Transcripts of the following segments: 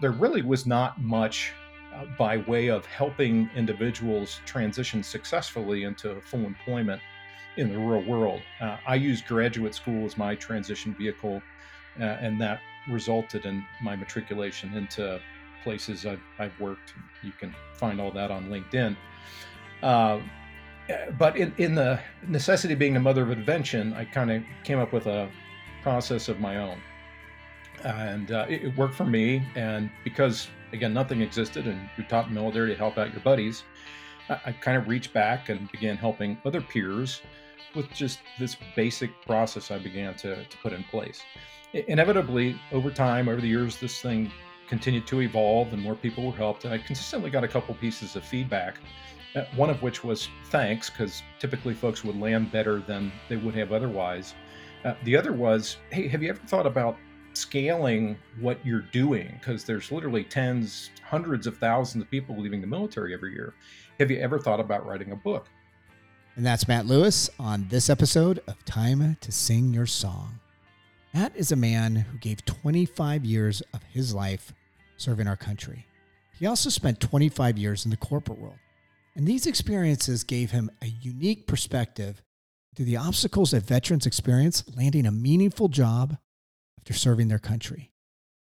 there really was not much uh, by way of helping individuals transition successfully into full employment in the real world. Uh, I used graduate school as my transition vehicle, uh, and that resulted in my matriculation into places I've, I've, worked. You can find all that on LinkedIn. Uh, but in, in the necessity being the mother of invention, I kind of came up with a process of my own. And uh, it, it, worked for me. And because, again, nothing existed and we taught military to help out your buddies, I, I kind of reached back and began helping other peers with just this basic process I began to, to put in place. Inevitably, over time, over the years, this thing continued to evolve and more people were helped. And I consistently got a couple pieces of feedback, uh, one of which was thanks, because typically folks would land better than they would have otherwise. Uh, the other was, hey, have you ever thought about scaling what you're doing? Because there's literally tens, hundreds of thousands of people leaving the military every year. Have you ever thought about writing a book? And that's Matt Louis on this episode of Time to Sing Your Song. Matt is a man who gave 25 years of his life serving our country. He also spent 25 years in the corporate world. And these experiences gave him a unique perspective to the obstacles that veterans experience landing a meaningful job after serving their country.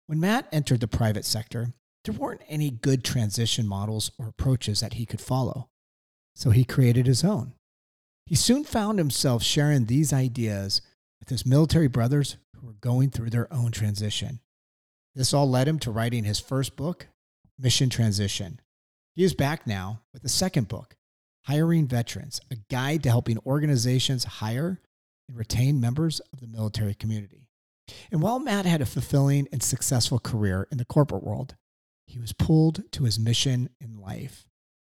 When Matt entered the private sector, there weren't any good transition models or approaches that he could follow. So he created his own. He soon found himself sharing these ideas with his military brothers who were going through their own transition. This all led him to writing his first book, Mission Transition. He is back now with the second book, Hiring Veterans, a guide to helping organizations hire and retain members of the military community. And while Matt had a fulfilling and successful career in the corporate world, he was pulled to his mission in life,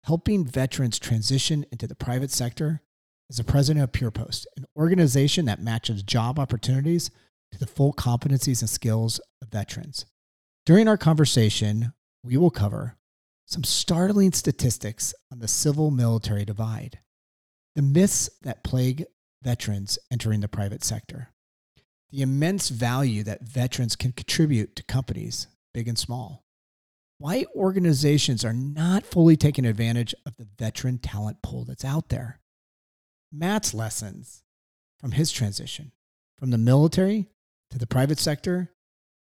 helping veterans transition into the private sector as the president of PurePost, an organization that matches job opportunities to the full competencies and skills of veterans. During our conversation, we will cover some startling statistics on the civil military divide, the myths that plague veterans entering the private sector, the immense value that veterans can contribute to companies, big and small, why organizations are not fully taking advantage of the veteran talent pool that's out there Matt's lessons from his transition from the military to the private sector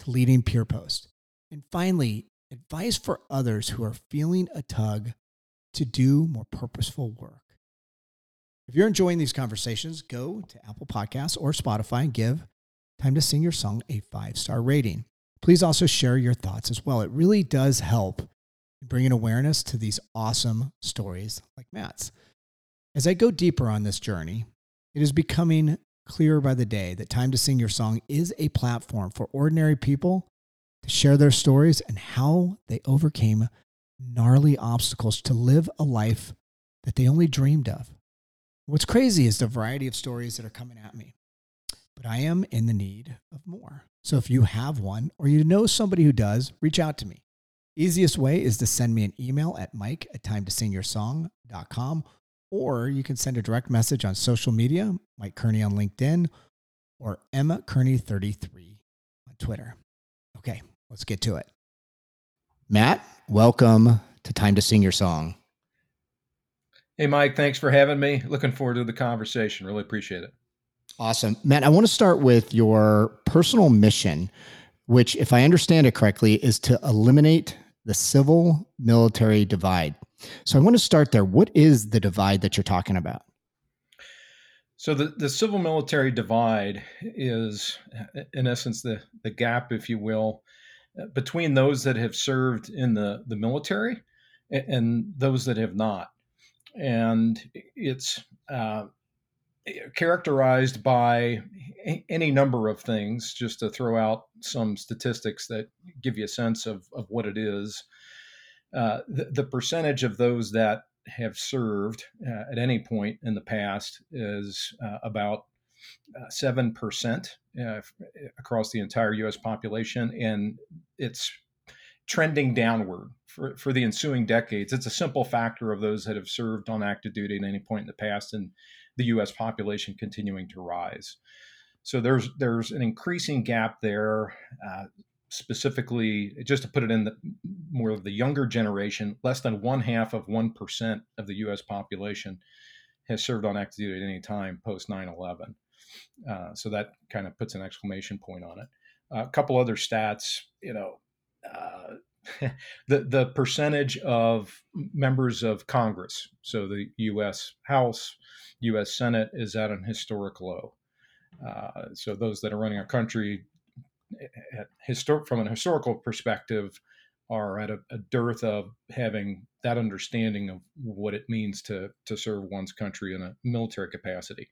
to leading PurePost. And finally, advice for others who are feeling a tug to do more purposeful work. If you're enjoying these conversations, go to Apple Podcasts or Spotify and give Time to Sing Your Song a five star rating. Please also share your thoughts as well. It really does help in bringing awareness to these awesome stories like Matt's. As I go deeper on this journey, it is becoming clearer by the day that Time to Sing Your Song is a platform for ordinary people to share their stories and how they overcame gnarly obstacles to live a life that they only dreamed of. What's crazy is the variety of stories that are coming at me, but I am in the need of more. So if you have one or you know somebody who does, reach out to me. Easiest way is to send me an email at mike at timetosingyoursong.com or you can send a direct message on social media, Mike Kearney on LinkedIn or Emma Kearney33 on Twitter. Okay, let's get to it. Matt, welcome to Time to Sing Your Song. Hey, Mike, thanks for having me. Looking forward to the conversation. Really appreciate it. Awesome. Matt, I want to start with your personal mission, which, if I understand it correctly, is to eliminate the civil military divide. So I want to start there. What is the divide that you're talking about? So the, the civil military divide is, in essence, the, the gap, if you will, between those that have served in the, the military and those that have not. And it's uh, characterized by any number of things, just to throw out some statistics that give you a sense of, of what it is. Uh, the, the, percentage of those that have served uh, at any point in the past is uh, about uh, seven percent uh, across the entire U.S. population, and it's trending downward for, for the ensuing decades. It's a simple factor of those that have served on active duty at any point in the past, and the U.S. population continuing to rise. So there's there's an increasing gap there. Uh, specifically, just to put it in the, more of the younger generation, less than one half of 1% of the US population has served on active duty at any time post 9 11. Uh, so that kind of puts an exclamation point on it. Uh, a couple other stats, you know, uh, the the percentage of members of Congress, so the U.S. House, U.S. Senate, is at an historic low. Uh, so those that are running our country, from an historical perspective, are at a, a, dearth of having that understanding of what it means to to serve one's country in a military capacity.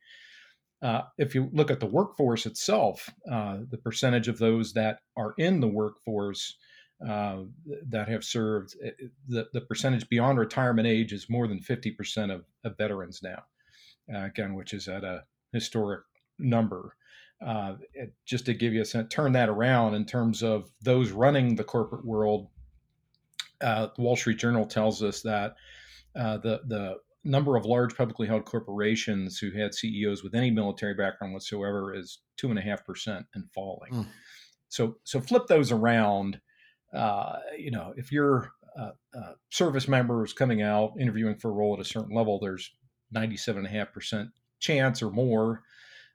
Uh, if you look at the workforce itself, uh, the percentage of those that are in the workforce uh, that have served, eh, eh, the, the percentage beyond retirement age is more than 50% of, of veterans now, uh, again, which is at a historic number. Uh, it, just to give you a sense, turn that around in terms of those running the corporate world, uh, the Wall Street Journal tells us that the the number of large publicly held corporations who had CEOs with any military background whatsoever is two and a half percent and falling. Mm. So, so flip those around. Uh, you know, if your uh, uh, service member is coming out interviewing for a role at a certain level, there's 97.5% chance or more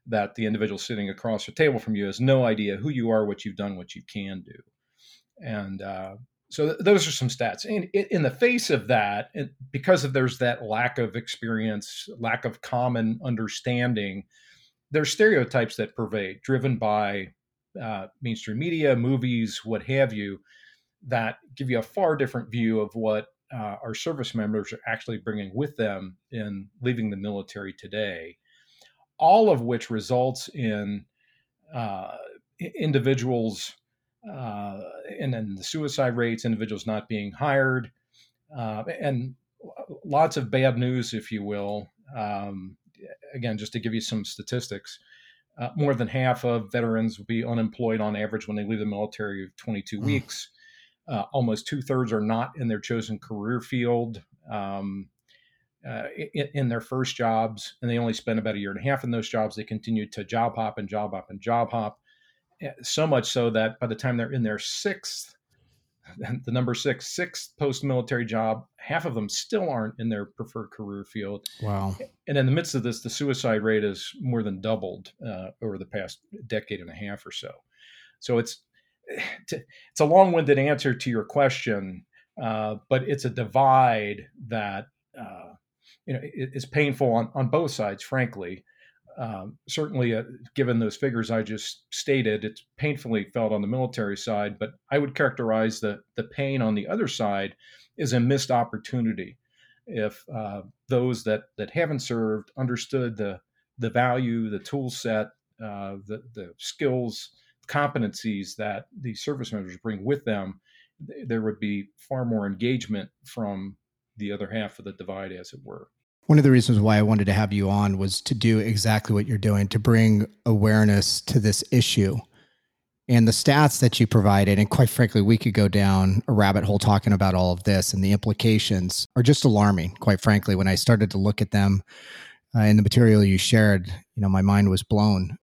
that the individual sitting across the table from you has no idea who you are, what you've done, what you can do. And uh, so th- those are some stats. And in the face of that, because of there's that lack of experience, lack of common understanding, there's stereotypes that pervade, driven by uh, mainstream media, movies, what have you, that give you a far different view of what uh, our service members are actually bringing with them in leaving the military today. All of which results in uh, individuals uh, and then the suicide rates, individuals not being hired, uh, and lots of bad news, if you will. Um, again, just to give you some statistics, uh, more than half of veterans will be unemployed on average when they leave the military of 22 mm. weeks. Uh, almost two thirds are not in their chosen career field. Um, uh, in, in, their first jobs, and they only spend about a year and a half in those jobs. They continue to job hop and job hop and job hop. Eh, so much so that by the time they're in their sixth, the number six, sixth post military job, half of them still aren't in their preferred career field. Wow. And in the midst of this, the suicide rate has more than doubled uh, over the past decade and a half or so. So it's, it's a long winded answer to your question, uh, but it's a divide that, uh, you know, is painful on, on both sides, frankly. Um, certainly, uh, given those figures I just stated, it's painfully felt on the military side. But I would characterize the the pain on the other side is a missed opportunity. If uh, those that that haven't served understood the the value, the tool set, uh, the the skills, competencies that the service members bring with them, there would be far more engagement from the other half of the divide, as it were. One of the reasons why I wanted to have you on was to do exactly what you're doing to bring awareness to this issue. And the stats that you provided, and quite frankly, we could go down a rabbit hole talking about all of this, and the implications are just alarming. Quite frankly, when I started to look at them uh, in the material you shared, you know, my mind was blown.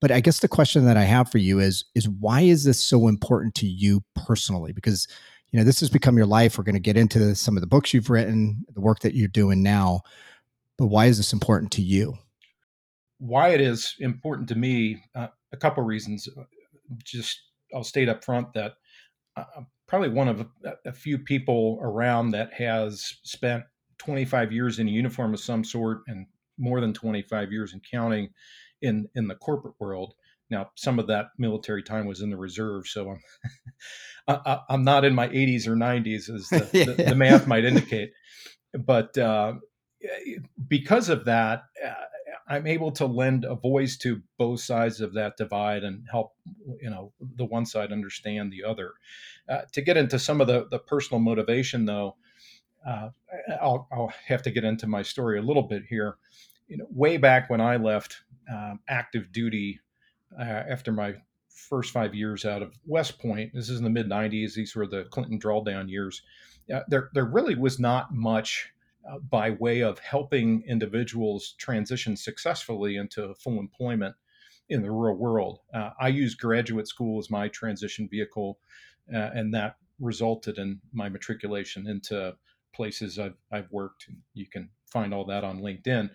But I guess the question that I have for you is is why is this so important to you personally? Because you know this has become your life we're going to get into some of the books you've written the work that you're doing now but why is this important to you? Why it is important to me uh, a couple reasons just i'll state up front that uh, i'm probably one of a, a, few people around that has spent 25 years in a uniform of some sort and more than 25 years in counting in in the corporate world. Now, some of that military time was in the reserve, so I'm I, am not in my 80s or 90s, as the, yeah. the, the math might indicate. But uh, because of that, uh, I'm able to lend a voice to both sides of that divide and help, you know, the one side understand the other. Uh, to get into some of the, the personal motivation, though, uh, I'll, I'll, have to get into my story a little bit here. You know, way back when I left um, active duty uh, after my first five years out of West Point. This is in the mid 90s. These were the Clinton drawdown years. Uh, there, there really was not much uh, by way of helping individuals transition successfully into full employment in the real world. Uh, I use graduate school as my transition vehicle, uh, and that resulted in my matriculation into places I've, I've worked. You can find all that on LinkedIn.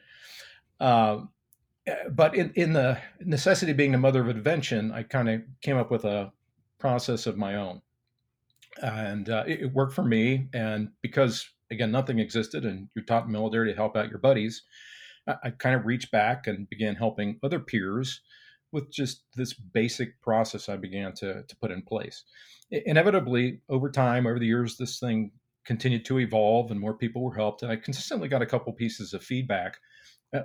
Uh, but in, in the necessity being the mother of invention, I kind of came up with a process of my own. And uh, it, it, worked for me. And because, again, nothing existed and you're taught in military to help out your buddies, I, I kind of reached back and began helping other peers with just this basic process I began to, to put in place. Inevitably, over time, over the years, this thing continued to evolve and more people were helped. And I consistently got a couple pieces of feedback,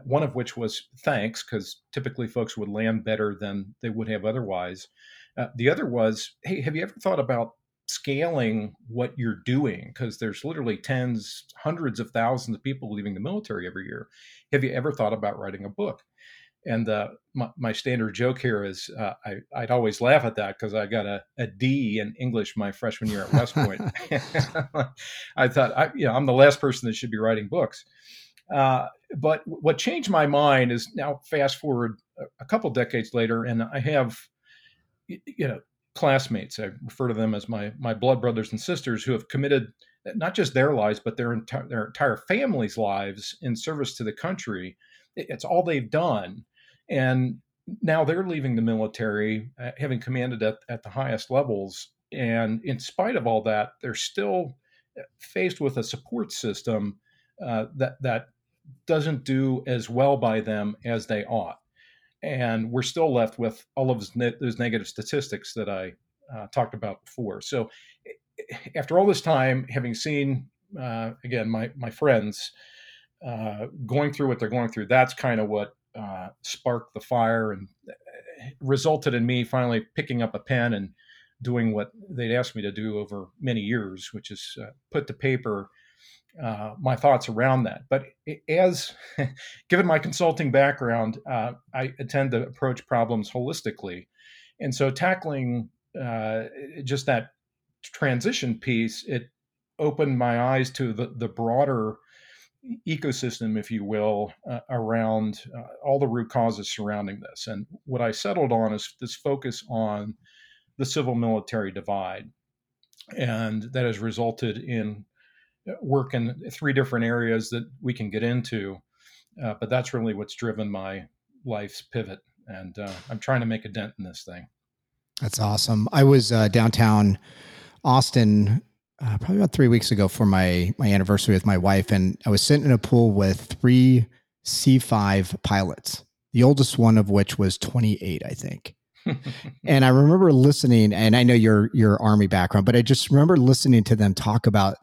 one of which was thanks, because typically folks would land better than they would have otherwise. Uh, the other was, hey, have you ever thought about scaling what you're doing? Because there's literally tens, hundreds of thousands of people leaving the military every year. Have you ever thought about writing a book? And uh, my, my, standard joke here is uh, I, would always laugh at that because I got a, a D in English my freshman year at West Point. I thought, I, you know, I'm the last person that should be writing books. Uh, but what changed my mind is now fast forward a, couple decades later, and I have, you know, classmates. I refer to them as my my blood brothers and sisters who have committed not just their lives but their entire their entire families' lives in service to the country. It's all they've done and now they're leaving the military, uh, having commanded at, at the highest levels. And in spite of all that, they're still uh, faced with a support system uh, that that doesn't do as well by them as they ought. And we're still left with all of those, ne- those negative statistics that I uh, talked about before. So, after all this time, having seen uh, again my my friends uh, going through what they're going through, that's kind of what uh, sparked the fire and uh, resulted in me finally picking up a pen and doing what they'd asked me to do over many years, which is uh, put to paper uh, my thoughts around that. But as given my consulting background, uh, I tend to approach problems holistically, and so tackling uh, just that transition piece, it opened my eyes to the the broader ecosystem, if you will, uh, around uh, all the root causes surrounding this. And what I settled on is this focus on the civil military divide. And that has resulted in work in three different areas that we can get into. Uh, but that's really what's driven my life's pivot. And uh, I'm trying to make a dent in this thing. That's awesome. I was uh, downtown Austin uh, probably about three weeks ago for my my anniversary with my wife, and I was sitting in a pool with three C five pilots. The oldest one of which was 28, I think. and I remember listening, and I know your your army background, but I just remember listening to them talk about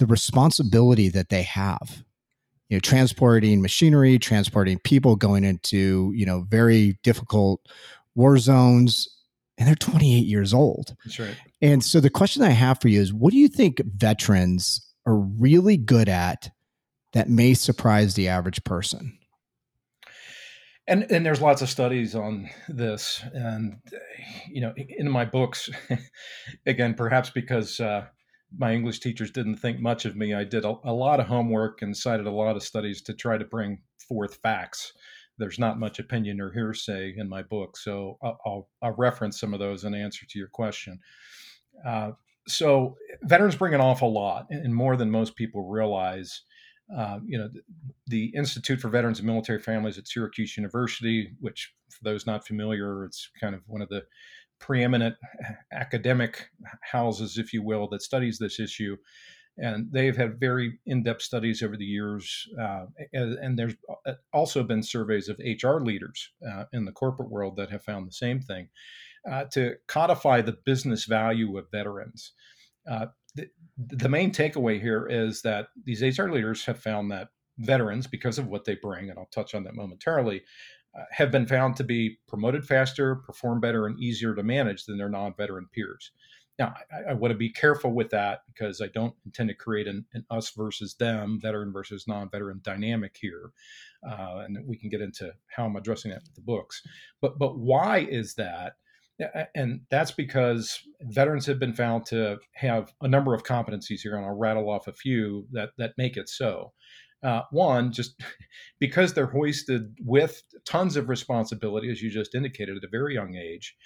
the responsibility that they have. You know, transporting machinery, transporting people, going into you know very difficult war zones, and they're 28 years old. That's right. And so the question I have for you is what do you think veterans are really good at that may surprise the average person? And, and there's lots of studies on this. And, you know, in my books, again, perhaps because uh, my English teachers didn't think much of me, I did a, a lot of homework and cited a lot of studies to try to bring forth facts there's not much opinion or hearsay in my book, so I'll, I'll reference some of those in answer to your question. Uh, so veterans bring an awful lot, and more than most people realize. Uh, you know, the, the, Institute for Veterans and Military Families at Syracuse University, which, for those not familiar, it's kind of one of the preeminent academic houses, if you will, that studies this issue. And they've had very in-depth studies over the years uh, and, and, there's uh, also been surveys of hr leaders uh, in the corporate world that have found the same thing uh, to codify the business value of veterans. Uh, the, the, main takeaway here is that these hr leaders have found that veterans because of what they bring and i'll touch on that momentarily uh, have been found to be promoted faster perform better and easier to manage than their non-veteran peers now, I, I want to be careful with that because I don't intend to create an, an us versus them, veteran versus non-veteran dynamic here, uh, and we can get into how I'm addressing that with the books. But but why is that? And that's because veterans have been found to have a number of competencies here, and I'll rattle off a few that that make it so. Uh, one, just because they're hoisted with tons of responsibility, as you just indicated, at a very young age,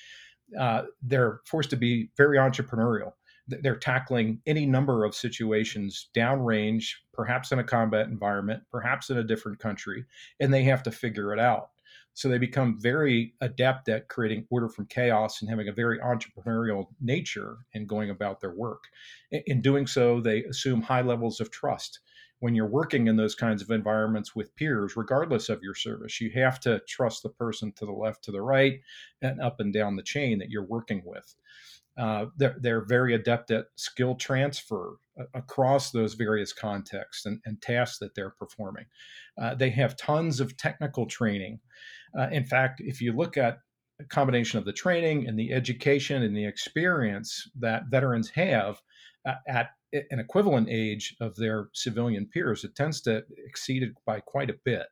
uh, they're forced to be very entrepreneurial. They're tackling any number of situations downrange, perhaps in a combat environment, perhaps in a different country, and they have to figure it out. So they become very adept at creating order from chaos and having a very entrepreneurial nature in going about their work. In doing so, they assume high levels of trust. When you're working in those kinds of environments with peers, regardless of your service, you have to trust the person to the left, to the right, and up and down the chain that you're working with. Uh, they're, they're very adept at skill transfer across those various contexts and, and tasks that they're performing. Uh, they have tons of technical training. Uh, in fact, if you look at a combination of the training and the education and the experience that veterans have uh, at an equivalent age of their civilian peers, it tends to exceed it by quite a bit.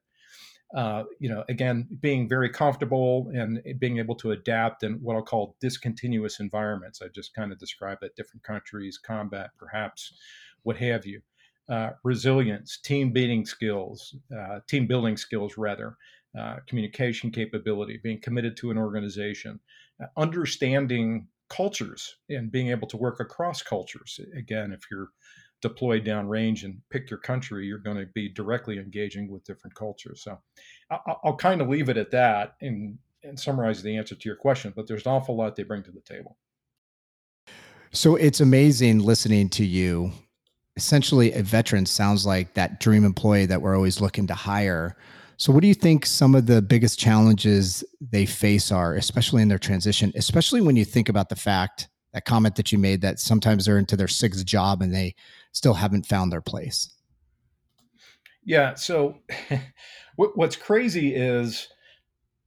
Uh, you know, again, being very comfortable and being able to adapt in what I'll call discontinuous environments. I just kind of described that different countries, combat, perhaps, what have you. Uh, resilience, team building skills, uh, team building skills rather, uh, communication capability, being committed to an organization, uh, understanding cultures and being able to work across cultures. Again, if you're deployed downrange and pick your country, you're going to be directly engaging with different cultures. So I'll, kind of leave it at that and, and summarize the answer to your question, but there's an awful lot they bring to the table. So it's amazing listening to you. Essentially, a veteran sounds like that dream employee that we're always looking to hire so, what do you think some of the biggest challenges they face are, especially in their transition, especially when you think about the fact that comment that you made that sometimes they're into their sixth job and they still haven't found their place? Yeah. So, what's crazy is,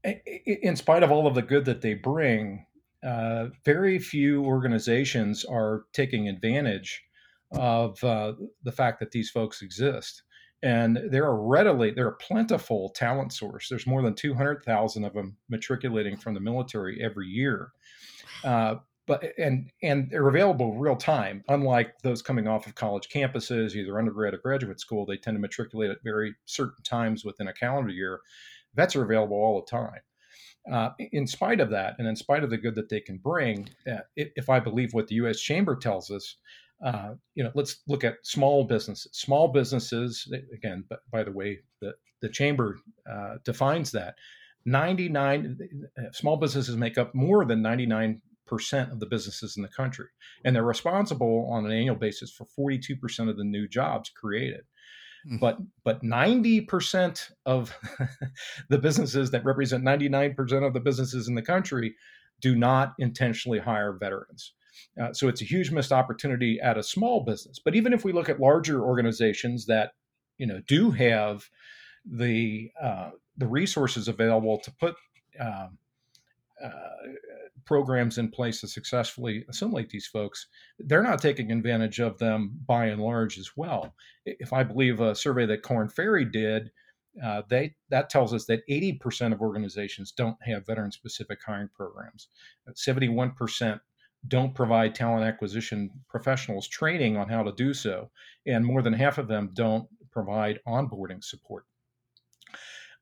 in spite of all of the good that they bring, uh, very few organizations are taking advantage of uh, the fact that these folks exist and they're a readily they're plentiful talent source. There's more than 200000 of them matriculating from the military every year. Uh, but and and they're available real time. Unlike those coming off of college campuses either undergrad or graduate school they tend to matriculate at very certain times within a calendar year. Vets are available all the time. Uh, in spite of that and in spite of the good that they can bring uh, if i believe what the u.s chamber tells us uh, you know, let's look at small businesses. Small businesses, again, but by the way, the, the chamber uh, defines that 99 uh, small businesses make up more than 99 percent of the businesses in the country, and they're responsible on an annual basis for 42 percent of the new jobs created. Mm-hmm. But but 90 percent of the businesses that represent 99 percent of the businesses in the country do not intentionally hire veterans. Uh, so it's a huge missed opportunity at a small business. But even if we look at larger organizations that you know do have the uh, the resources available to put um, uh, programs in place to successfully assimilate these folks, they're not taking advantage of them by and large as well. If I believe a survey that Korn Ferry did, uh, they that tells us that 80% of organizations don't have veteran specific hiring programs. 71% don't provide talent acquisition professionals training on how to do so, and more than half of them don't provide onboarding support.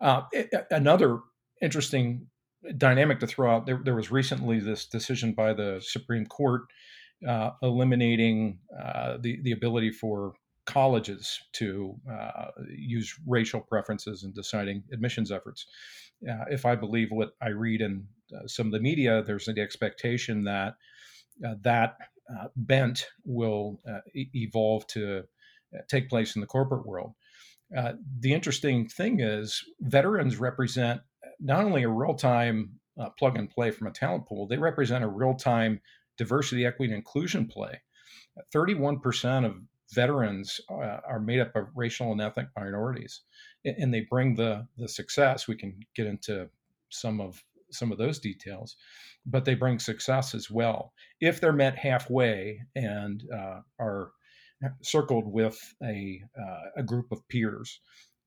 Uh, another interesting dynamic to throw out there, there, was recently this decision by the Supreme Court uh, eliminating uh, the, the ability for colleges to uh, use racial preferences in deciding admissions efforts. Uh, if I believe what I read in uh, some of the media, there's the expectation that that uh, bent will uh, evolve to take place in the corporate world. the interesting thing is, veterans represent not only a real time plug and play from a talent pool, they represent a real time diversity, equity, and inclusion play. 31% of veterans uh, are made up of racial and ethnic minorities, and they bring the the success. We can get into some of some of those details, but they bring success as well if they're met halfway and uh, are circled with a, uh, a group of peers.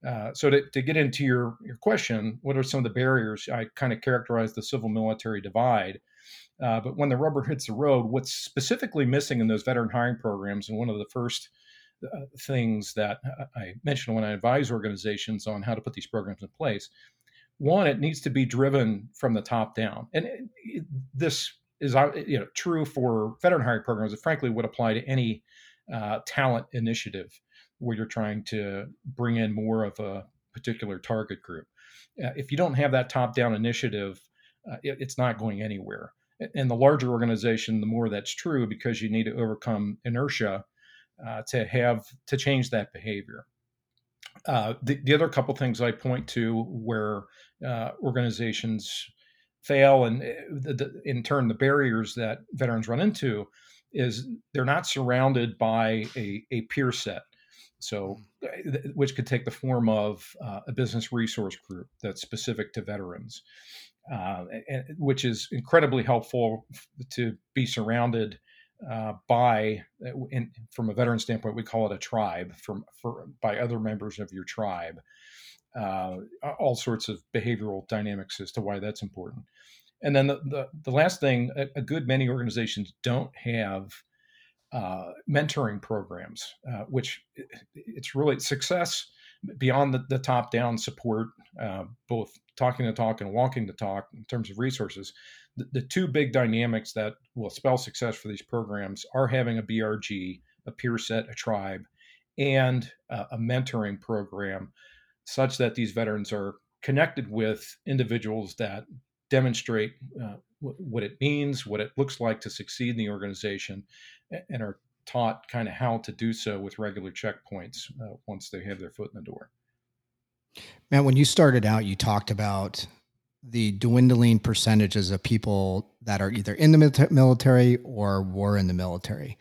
Uh, so to, to get into your, your question, what are some of the barriers? I kind of characterize the civil military divide. Uh, but when the rubber hits the road, what's specifically missing in those veteran hiring programs, and one of the first uh, things that I mentioned when I advise organizations on how to put these programs in place. One, it needs to be driven from the top down, and it, it, this is uh, you know true for veteran hiring programs. It frankly would apply to any uh, talent initiative where you're trying to bring in more of a particular target group. Uh, if you don't have that top down initiative, uh, it, it's not going anywhere. And the larger organization, the more that's true because you need to overcome inertia uh, to have to change that behavior. Uh, the, the, other couple things I point to where uh, organizations fail, and uh, the, the, in turn, the barriers that veterans run into is they're not surrounded by a, a peer set. So, mm-hmm. which could take the form of uh, a business resource group that's specific to veterans, uh, and, which is incredibly helpful to be surrounded uh, by, uh, in, from a veteran standpoint, we call it a tribe from for, by other members of your tribe. Uh, all sorts of behavioral dynamics as to why that's important. And then the, the, the last thing, a, a, good many organizations don't have uh, mentoring programs, uh, which it's really success beyond the, the top down support, uh, both talking the talk and walking the talk in terms of resources. The, the, two big dynamics that will spell success for these programs are having a BRG, a peer set, a tribe, and a mentoring program such that these veterans are connected with individuals that demonstrate uh, what it means, what it looks like to succeed in the organization, and are taught kind of how to do so with regular checkpoints uh, once they have their foot in the door. Man, when you started out, you talked about the dwindling percentages of people that are either in the military or were in the military.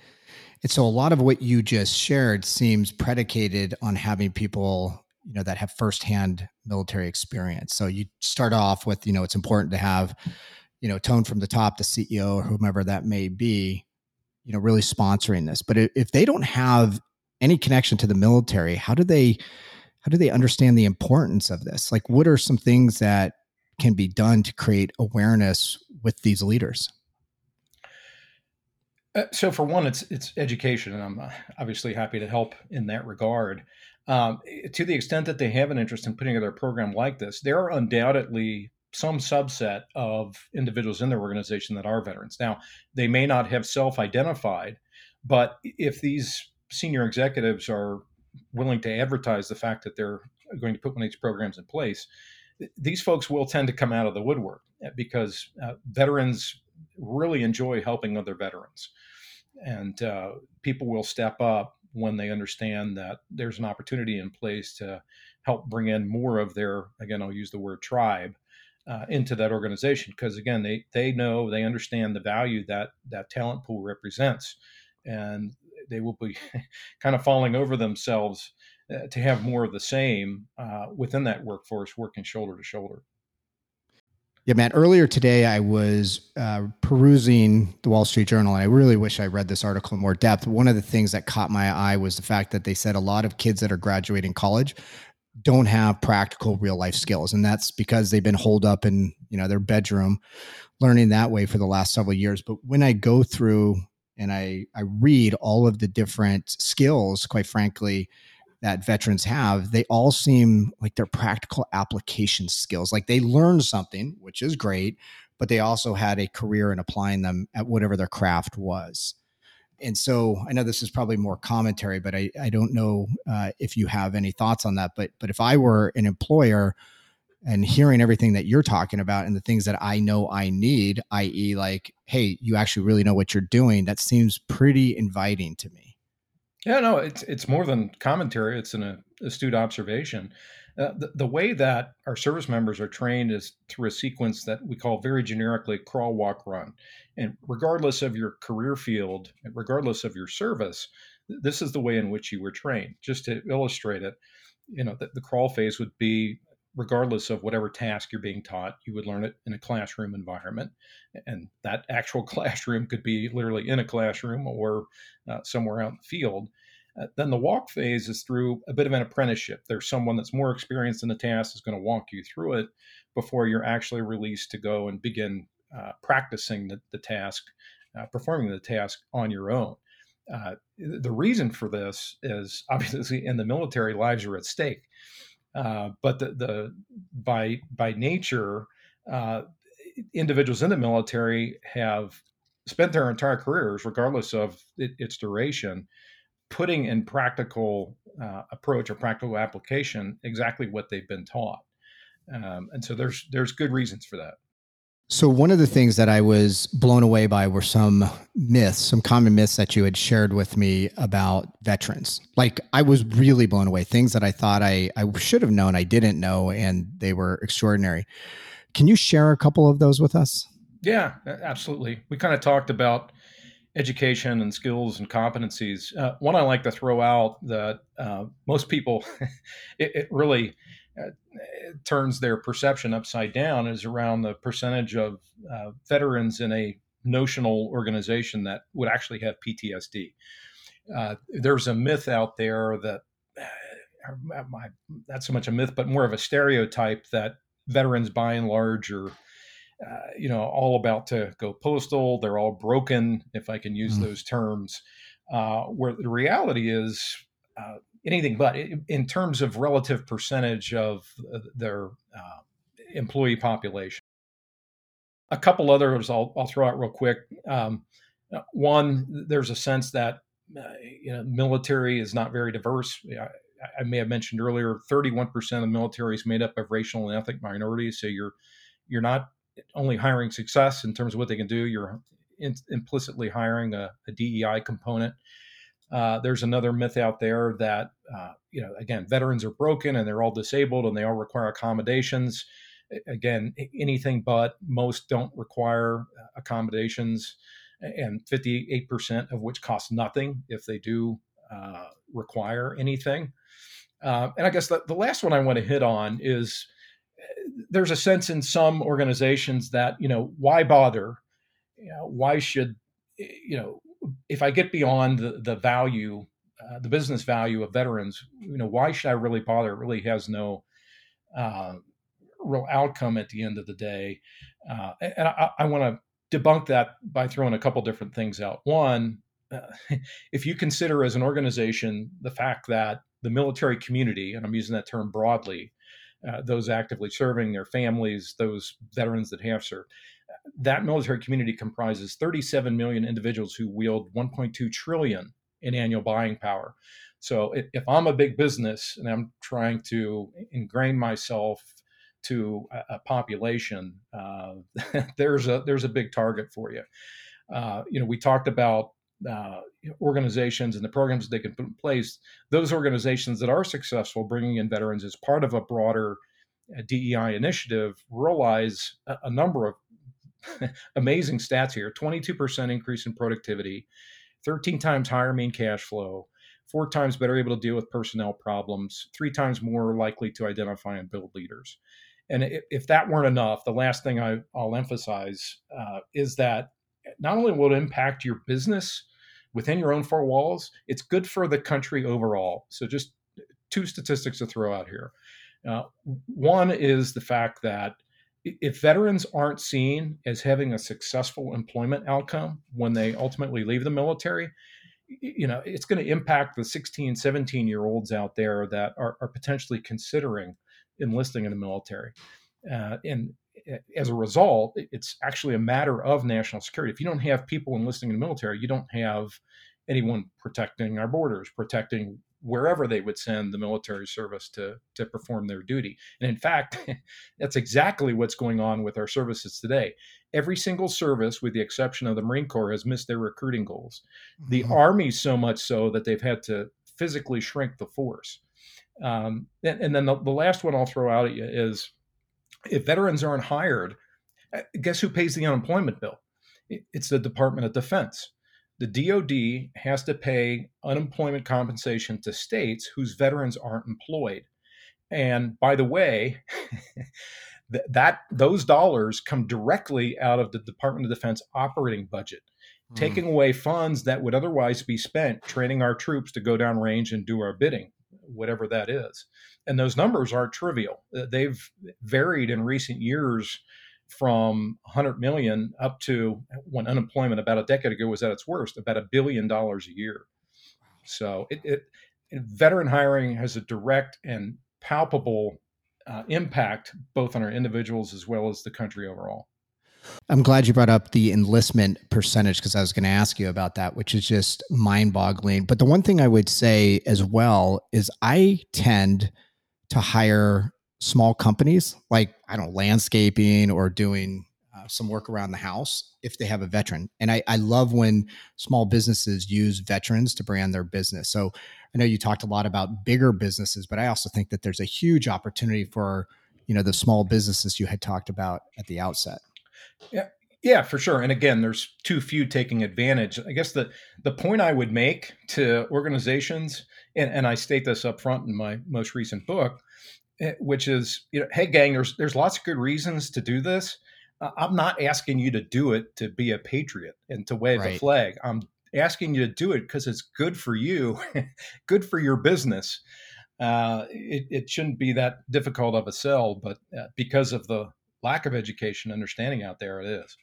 And so a lot of what you just shared seems predicated on having people you know that have firsthand military experience. So you start off with you know it's important to have you know tone from the top, the CEO or whomever that may be, you know really sponsoring this. But if they don't have any connection to the military, how do they how do they understand the importance of this? Like, what are some things that can be done to create awareness with these leaders? Uh, so, for one, it's it's education, and I'm uh, obviously happy to help in that regard. Um, to the extent that they have an interest in putting together a program like this, there are undoubtedly some subset of individuals in their organization that are veterans. Now, they may not have self identified, but if these senior executives are willing to advertise the fact that they're going to put one of these programs in place, these folks will tend to come out of the woodwork eh, because uh, veterans really enjoy helping other veterans. And uh, people will step up when they understand that there's an opportunity in place to help bring in more of their again i'll use the word tribe uh, into that organization because again they they know they understand the value that that talent pool represents and they will be kind of falling over themselves uh, to have more of the same uh, within that workforce working shoulder to shoulder yeah, man. Earlier today, I was uh, perusing the Wall Street Journal, and I really wish I read this article in more depth. One of the things that caught my eye was the fact that they said a lot of kids that are graduating college don't have practical real life skills, and that's because they've been holed up in you know their bedroom, learning that way for the last several years. But when I go through and I I read all of the different skills, quite frankly, that veterans have, they all seem like they're practical application skills. Like they learned something, which is great, but they also had a career in applying them at whatever their craft was. And so I know this is probably more commentary, but I, I don't know uh, if you have any thoughts on that. But but if I were an employer and hearing everything that you're talking about and the things that I know I need, i.e., like, hey, you actually really know what you're doing, that seems pretty inviting to me. Yeah, no, it's it's more than commentary. It's an uh, astute observation. Uh, the, the way that our service members are trained is through a sequence that we call very generically crawl, walk, run. And regardless of your career field, regardless of your service, this is the way in which you were trained. Just to illustrate it, you know, the, the crawl phase would be regardless of whatever task you're being taught, you would learn it in a classroom environment. And that actual classroom could be literally in a classroom or uh, somewhere out in the field. Uh, then the walk phase is through a bit of an apprenticeship. There's someone that's more experienced in the task is going to walk you through it before you're actually released to go and begin uh, practicing the, the task, uh, performing the task on your own. Uh, the reason for this is obviously in the military, lives are at stake. Uh, but the, the by by nature, individuals in the military have spent their entire careers, regardless of it, its duration, putting in practical uh, approach or practical application exactly what they've been taught. Um, and so there's there's good reasons for that. So one of the things that I was blown away by were some myths, some common myths that you had shared with me about veterans. Like I was really blown away. Things that I thought I I should have known I didn't know, and they were extraordinary. Can you share a couple of those with us? Yeah, absolutely. We kind of talked about education and skills and competencies. Uh, one I like to throw out that uh, most people, it, it, really uh, it turns their perception upside down is around the percentage of uh, veterans in a notional organization that would actually have PTSD. Uh, there's a myth out there that uh, not so much a myth, but more of a stereotype that veterans by and large are uh, you know, all about to go postal. They're all broken, if I can use mm. those terms. Uh, where the reality is uh, anything but in terms of relative percentage of uh, their uh, employee population. A couple others I'll, I'll throw out real quick. Um, one, there's a sense that you know, military is not very diverse. I, I may have mentioned earlier, 31% of the military is made up of racial and ethnic minorities. So you're you're not only hiring success in terms of what they can do. You're in, implicitly hiring a, a DEI component. Uh, there's another myth out there that uh, you know again veterans are broken and they're all disabled and they all require accommodations. Again, anything but most don't require uh, accommodations, and 58% of which cost nothing if they do uh, require anything. Uh, and I guess the, the last one I want to hit on is there's a sense in some organizations that you know why bother? You know, why should you know if i get beyond the, the value uh, the business value of veterans you know why should i really bother? It really has no uh, real outcome at the end of the day. Uh, and i, I want to debunk that by throwing a couple different things out. One uh, if you consider as an organization the fact that the military community and i'm using that term broadly uh, those actively serving, their families, those veterans that have served. That military community comprises 37 million individuals who wield 1.2 trillion in annual buying power. So if I'm a big business and I'm trying to ingrain myself to a, a population, uh, there's a there's a big target for you. Uh, you know, we talked about uh, organizations and the programs they can put in place, those organizations that are successful bringing in veterans as part of a broader uh, DEI initiative realize a, a number of amazing stats here 22% increase in productivity, 13 times higher mean cash flow, four times better able to deal with personnel problems, three times more likely to identify and build leaders. And if that weren't enough, the last thing I, will emphasize uh, is that not only will it impact your business within your own four walls, it's good for the country overall. So, just two statistics to throw out here. Uh, one is the fact that if veterans aren't seen as having a successful employment outcome when they ultimately leave the military, you know, it's going to impact the 16, 17 year olds out there that are, are potentially considering enlisting in the military. Uh, and as a result, it's actually a matter of national security. If you don't have people enlisting in the military, you don't have anyone protecting our borders, protecting wherever they would send the military service to to perform their duty. And in fact, that's exactly what's going on with our services today. Every single service, with the exception of the Marine Corps, has missed their recruiting goals. Mm-hmm. The Army, so much so that they've had to physically shrink the force. Um, and, and, then the, the last one I'll throw out at you is if veterans aren't hired, uh, guess who pays the unemployment bill? It's the Department of Defense. The DoD has to pay unemployment compensation to states whose veterans aren't employed. And by the way, that, those dollars come directly out of the Department of Defense operating budget, mm. taking away funds that would otherwise be spent training our troops to go down range and do our bidding, whatever that is and those numbers aren't trivial. Uh, they've varied in recent years from 100 million up to when unemployment about a decade ago was at its worst, about a billion dollars a year. So it, it veteran hiring has a direct and palpable uh, impact both on our individuals as well as the country overall. I'm glad you brought up the enlistment percentage because I was going to ask you about that, which is just mind boggling. But the one thing I would say as well is I tend to hire small companies like, I don't know, landscaping or doing uh, some work around the house if they have a veteran. And I, I love when small businesses use veterans to brand their business. So I know you talked a lot about bigger businesses, but I also think that there's a huge opportunity for, you know, the small businesses you had talked about at the outset. Yeah, yeah, for sure. And again, there's too few taking advantage. I guess the the point I would make to organizations, and, and I state this up front in my most recent book, eh, which is, you know, hey gang, there's there's lots of good reasons to do this. Uh, I'm not asking you to do it to be a patriot and to wave right. a flag. I'm asking you to do it because it's good for you, good for your business. Uh, it, it, shouldn't be that difficult of a sell, but uh, because of the lack of education understanding out there, it is.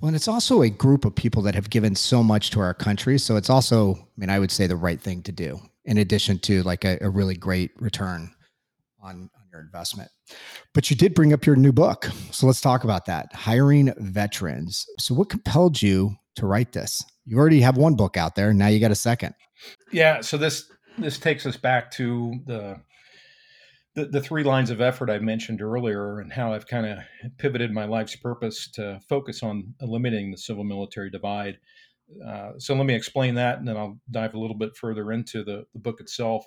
Well, and it's also a group of people that have given so much to our country. So it's also, I mean, I would say the right thing to do, in addition to like a, a really great return on, on your investment. But you did bring up your new book. So let's talk about that hiring veterans. So, what compelled you to write this? You already have one book out there. Now you got a second. Yeah. So, this this takes us back to the the, the three lines of effort I mentioned earlier and how I've kind of pivoted my life's purpose to focus on eliminating the civil military divide. Uh, so let me explain that and then I'll dive a little bit further into the, the book itself.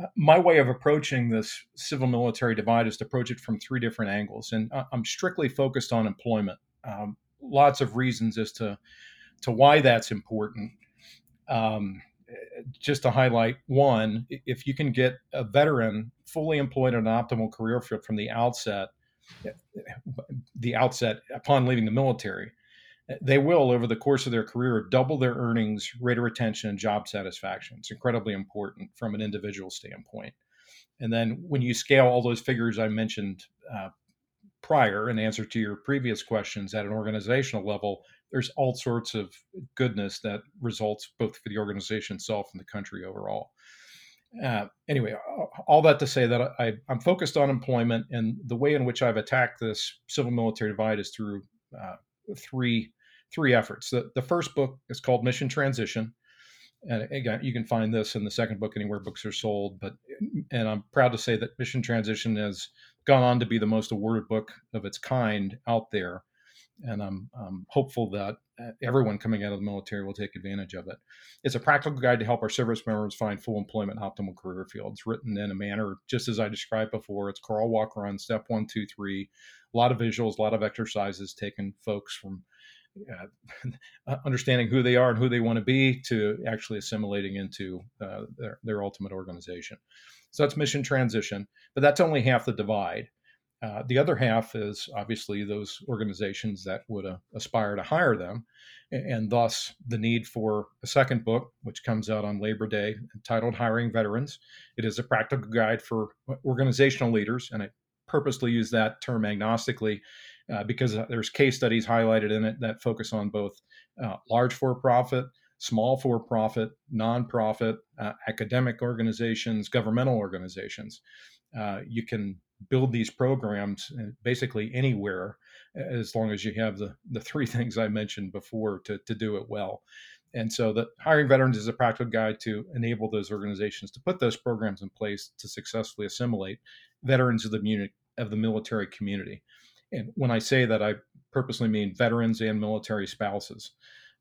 Uh, my way of approaching this civil military divide is to approach it from three different angles. And I'm strictly focused on employment. Um, lots of reasons as to, to why that's important. Um, just to highlight one, if you can get a veteran fully employed in an optimal career field from the outset, eh, eh, the outset upon leaving the military, eh, they will over the course of their career double their earnings, rate of retention, and job satisfaction. It's incredibly important from an individual standpoint. And then when you scale all those figures I mentioned uh, prior in answer to your previous questions at an organizational level, there's all sorts of goodness that results both for the organization itself and the country overall. Uh, anyway, all that to say that I, am focused on employment, and the way in which I've attacked this civil military divide is through uh, three three efforts. The, the first book is called Mission Transition, and again, you can find this in the second book anywhere books are sold. But and I'm proud to say that Mission Transition has gone on to be the most awarded book of its kind out there and I'm, I'm, hopeful that uh, everyone coming out of the military will take advantage of it. It's a practical guide to help our service members find full employment optimal career fields, written in a manner just as I described before. It's crawl, walk, run, step one, two, three. A lot of visuals, a lot of exercises, taking folks from uh, understanding who they are and who they want to be to actually assimilating into uh, their, their ultimate organization. So that's mission transition, but that's only half the divide. Uh, the other half is obviously those organizations that would uh, aspire to hire them, and, and, thus the need for a second book, which comes out on Labor Day, entitled Hiring Veterans. It is a practical guide for organizational leaders, and I purposely use that term agnostically uh, because uh, there's case studies highlighted in it that focus on both uh, large for profit, small for profit, nonprofit, academic organizations, governmental organizations. you can build these programs uh, basically anywhere as long as you have the, the three things I mentioned before to, to do it well. And so the hiring veterans is a practical guide to enable those organizations to put those programs in place to successfully assimilate veterans of the community, of the military community. And when I say that, I purposely mean veterans and military spouses.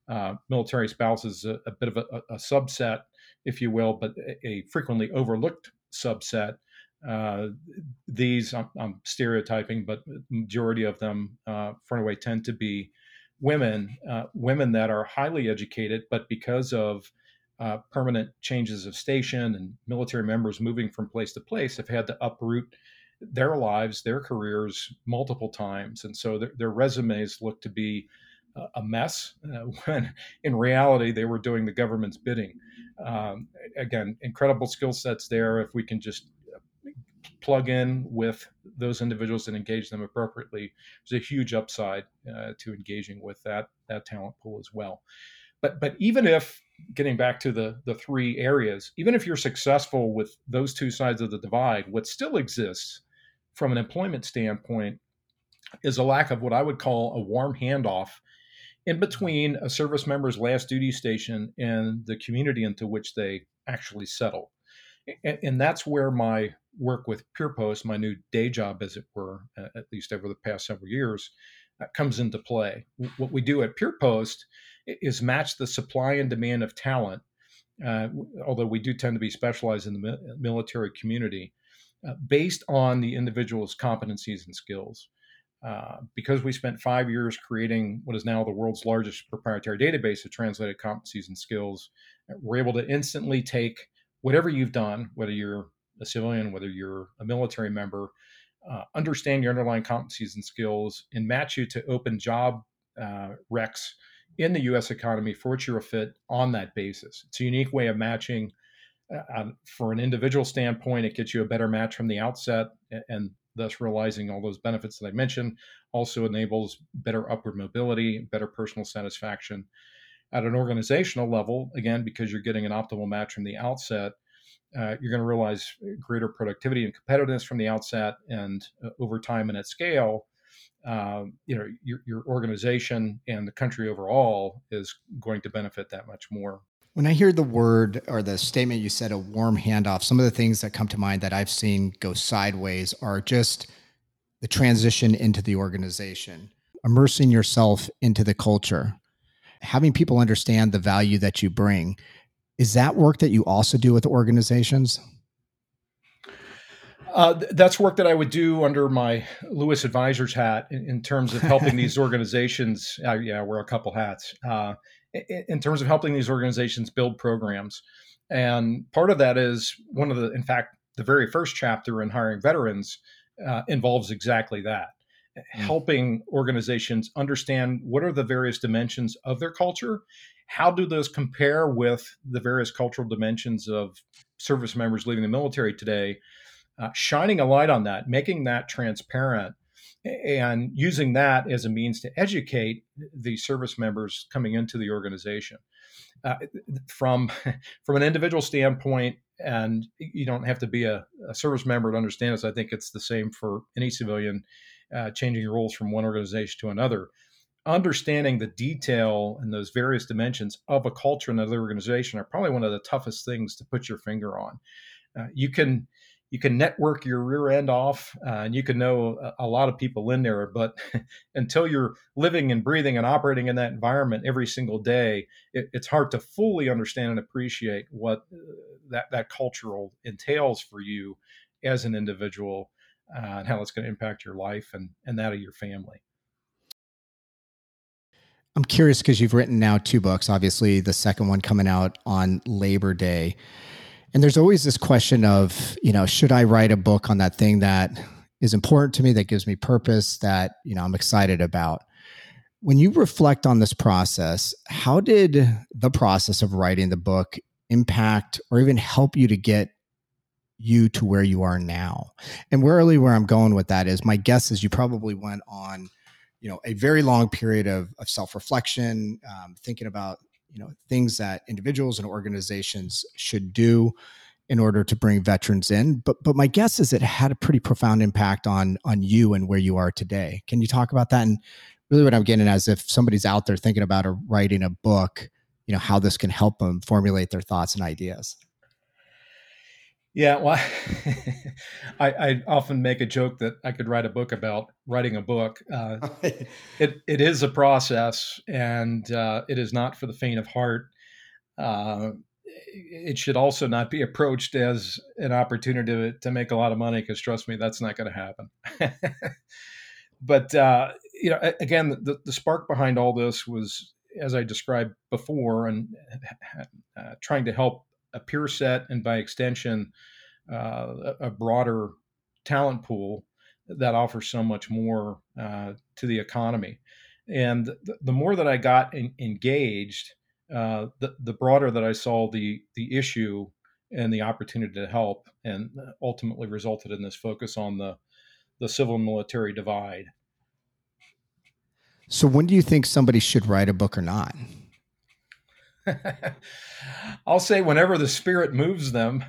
Uh, military spouses a, a bit of a, a, subset, if you will, but a, a frequently overlooked subset uh, these I'm, I'm, stereotyping, but majority of them uh, far away tend to be women, uh, women that are highly educated, but because of uh, permanent changes of station and military members moving from place to place, have had to uproot their lives, their careers multiple times, and so their, their resumes look to be a mess uh, when in reality they were doing the government's bidding. Um, again, incredible skill sets there. If we can just plug in with those individuals and engage them appropriately, there's a huge upside uh, to engaging with that that talent pool as well. But but even if getting back to the the three areas, even if you're successful with those two sides of the divide, what still exists from an employment standpoint is a lack of what I would call a warm handoff in between a service member's last duty station and the community into which they actually settle. And, and that's where my work with Purepost, my new day job, as it were, at least over the past several years, uh, comes into play. What we do at Purepost is match the supply and demand of talent, uh, although we do tend to be specialized in the military community, uh, based on the individual's competencies and skills. Uh, because we spent five years creating what is now the world's largest proprietary database of translated competencies and skills, we're able to instantly take whatever you've done, whether you're a civilian, whether you're a military member, uh, understand your underlying competencies and skills, and match you to open job uh, recs in the U.S. economy for which you're a fit on that basis. It's a unique way of matching. Uh, um, for an individual standpoint, it gets you a better match from the outset, and thus realizing all those benefits that I mentioned. Also enables better upward mobility, better personal satisfaction. At an organizational level, again, because you're getting an optimal match from the outset, uh, you're going to realize greater productivity and competitiveness from the outset, and uh, over time and at scale, uh, you know your, your organization and the country overall is going to benefit that much more. When I hear the word or the statement you said, a warm handoff, some of the things that come to mind that I've seen go sideways are just the transition into the organization, immersing yourself into the culture, having people understand the value that you bring. Is that work that you also do with organizations? Uh, that's work that I would do under my Louis Advisors hat in, in terms of helping these organizations. Uh, yeah, wear a couple hats. Uh, in terms of helping these organizations build programs. And part of that is one of the, in fact, the very first chapter in hiring veterans uh, involves exactly that mm. helping organizations understand what are the various dimensions of their culture how do those compare with the various cultural dimensions of service members leaving the military today uh, shining a light on that making that transparent and using that as a means to educate the service members coming into the organization. Uh, from from an individual standpoint, and you don't have to be a, a, service member to understand this. I think it's the same for any civilian uh, changing roles from one organization to another. Understanding the detail and those various dimensions of a culture and another organization are probably one of the toughest things to put your finger on. Uh, you can you can network your rear end off uh, and you can know a, a, lot of people in there but until you're living and breathing and operating in that environment every single day it, it's hard to fully understand and appreciate what uh, that, that cultural entails for you as an individual uh, and how it's going to impact your life and, and that of your family i'm curious because you've written now two books obviously the second one coming out on labor day and there's always this question of, you know, should I write a book on that thing that is important to me, that gives me purpose, that, you know, I'm excited about? When you reflect on this process, how did the process of writing the book impact or even help you to get you to where you are now? And really where I'm going with that is my guess is you probably went on, you know, a very long period of, of self-reflection, um, thinking about you know things that individuals and organizations should do in order to bring veterans in. But but my guess is it had a pretty profound impact on on you and where you are today. Can you talk about that? And really what i'm getting at is if somebody's out there thinking about a, writing a book you know how this can help them formulate their thoughts and ideas yeah, well, I, I, often make a joke that I could write a book about writing a book. Uh, it it is a process, and uh, it is not for the faint of heart. Uh, it should also not be approached as an opportunity to, to make a lot of money, because trust me, that's not going to happen. but uh, you know, again, the, the spark behind all this was, as I described before, and uh, trying to help a peer set and by extension uh, a broader talent pool that offers so much more uh, to the economy. And the, the more that I got in, engaged, uh, the, the broader that I saw the the issue and the opportunity to help, and ultimately resulted in this focus on the the civil military divide. So, when do you think somebody should write a book or not? I'll say whenever the spirit moves them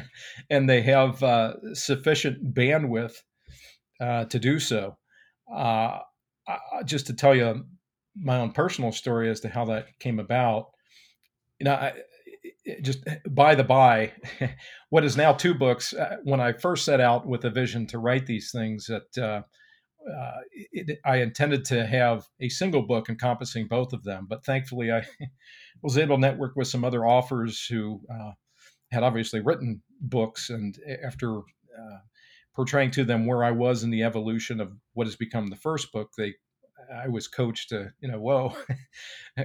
and they have uh, sufficient bandwidth uh, to do so. Uh, just to tell you my own personal story as to how that came about, you know, I, just by the by, what is now two books. Uh, when I first set out with a vision to write these things, that uh, it, I intended to have a single book encompassing both of them, but thankfully I was able to network with some other authors who uh, had obviously written books, and after uh, portraying to them where I was in the evolution of what has become the first book, they I was coached to you know whoa.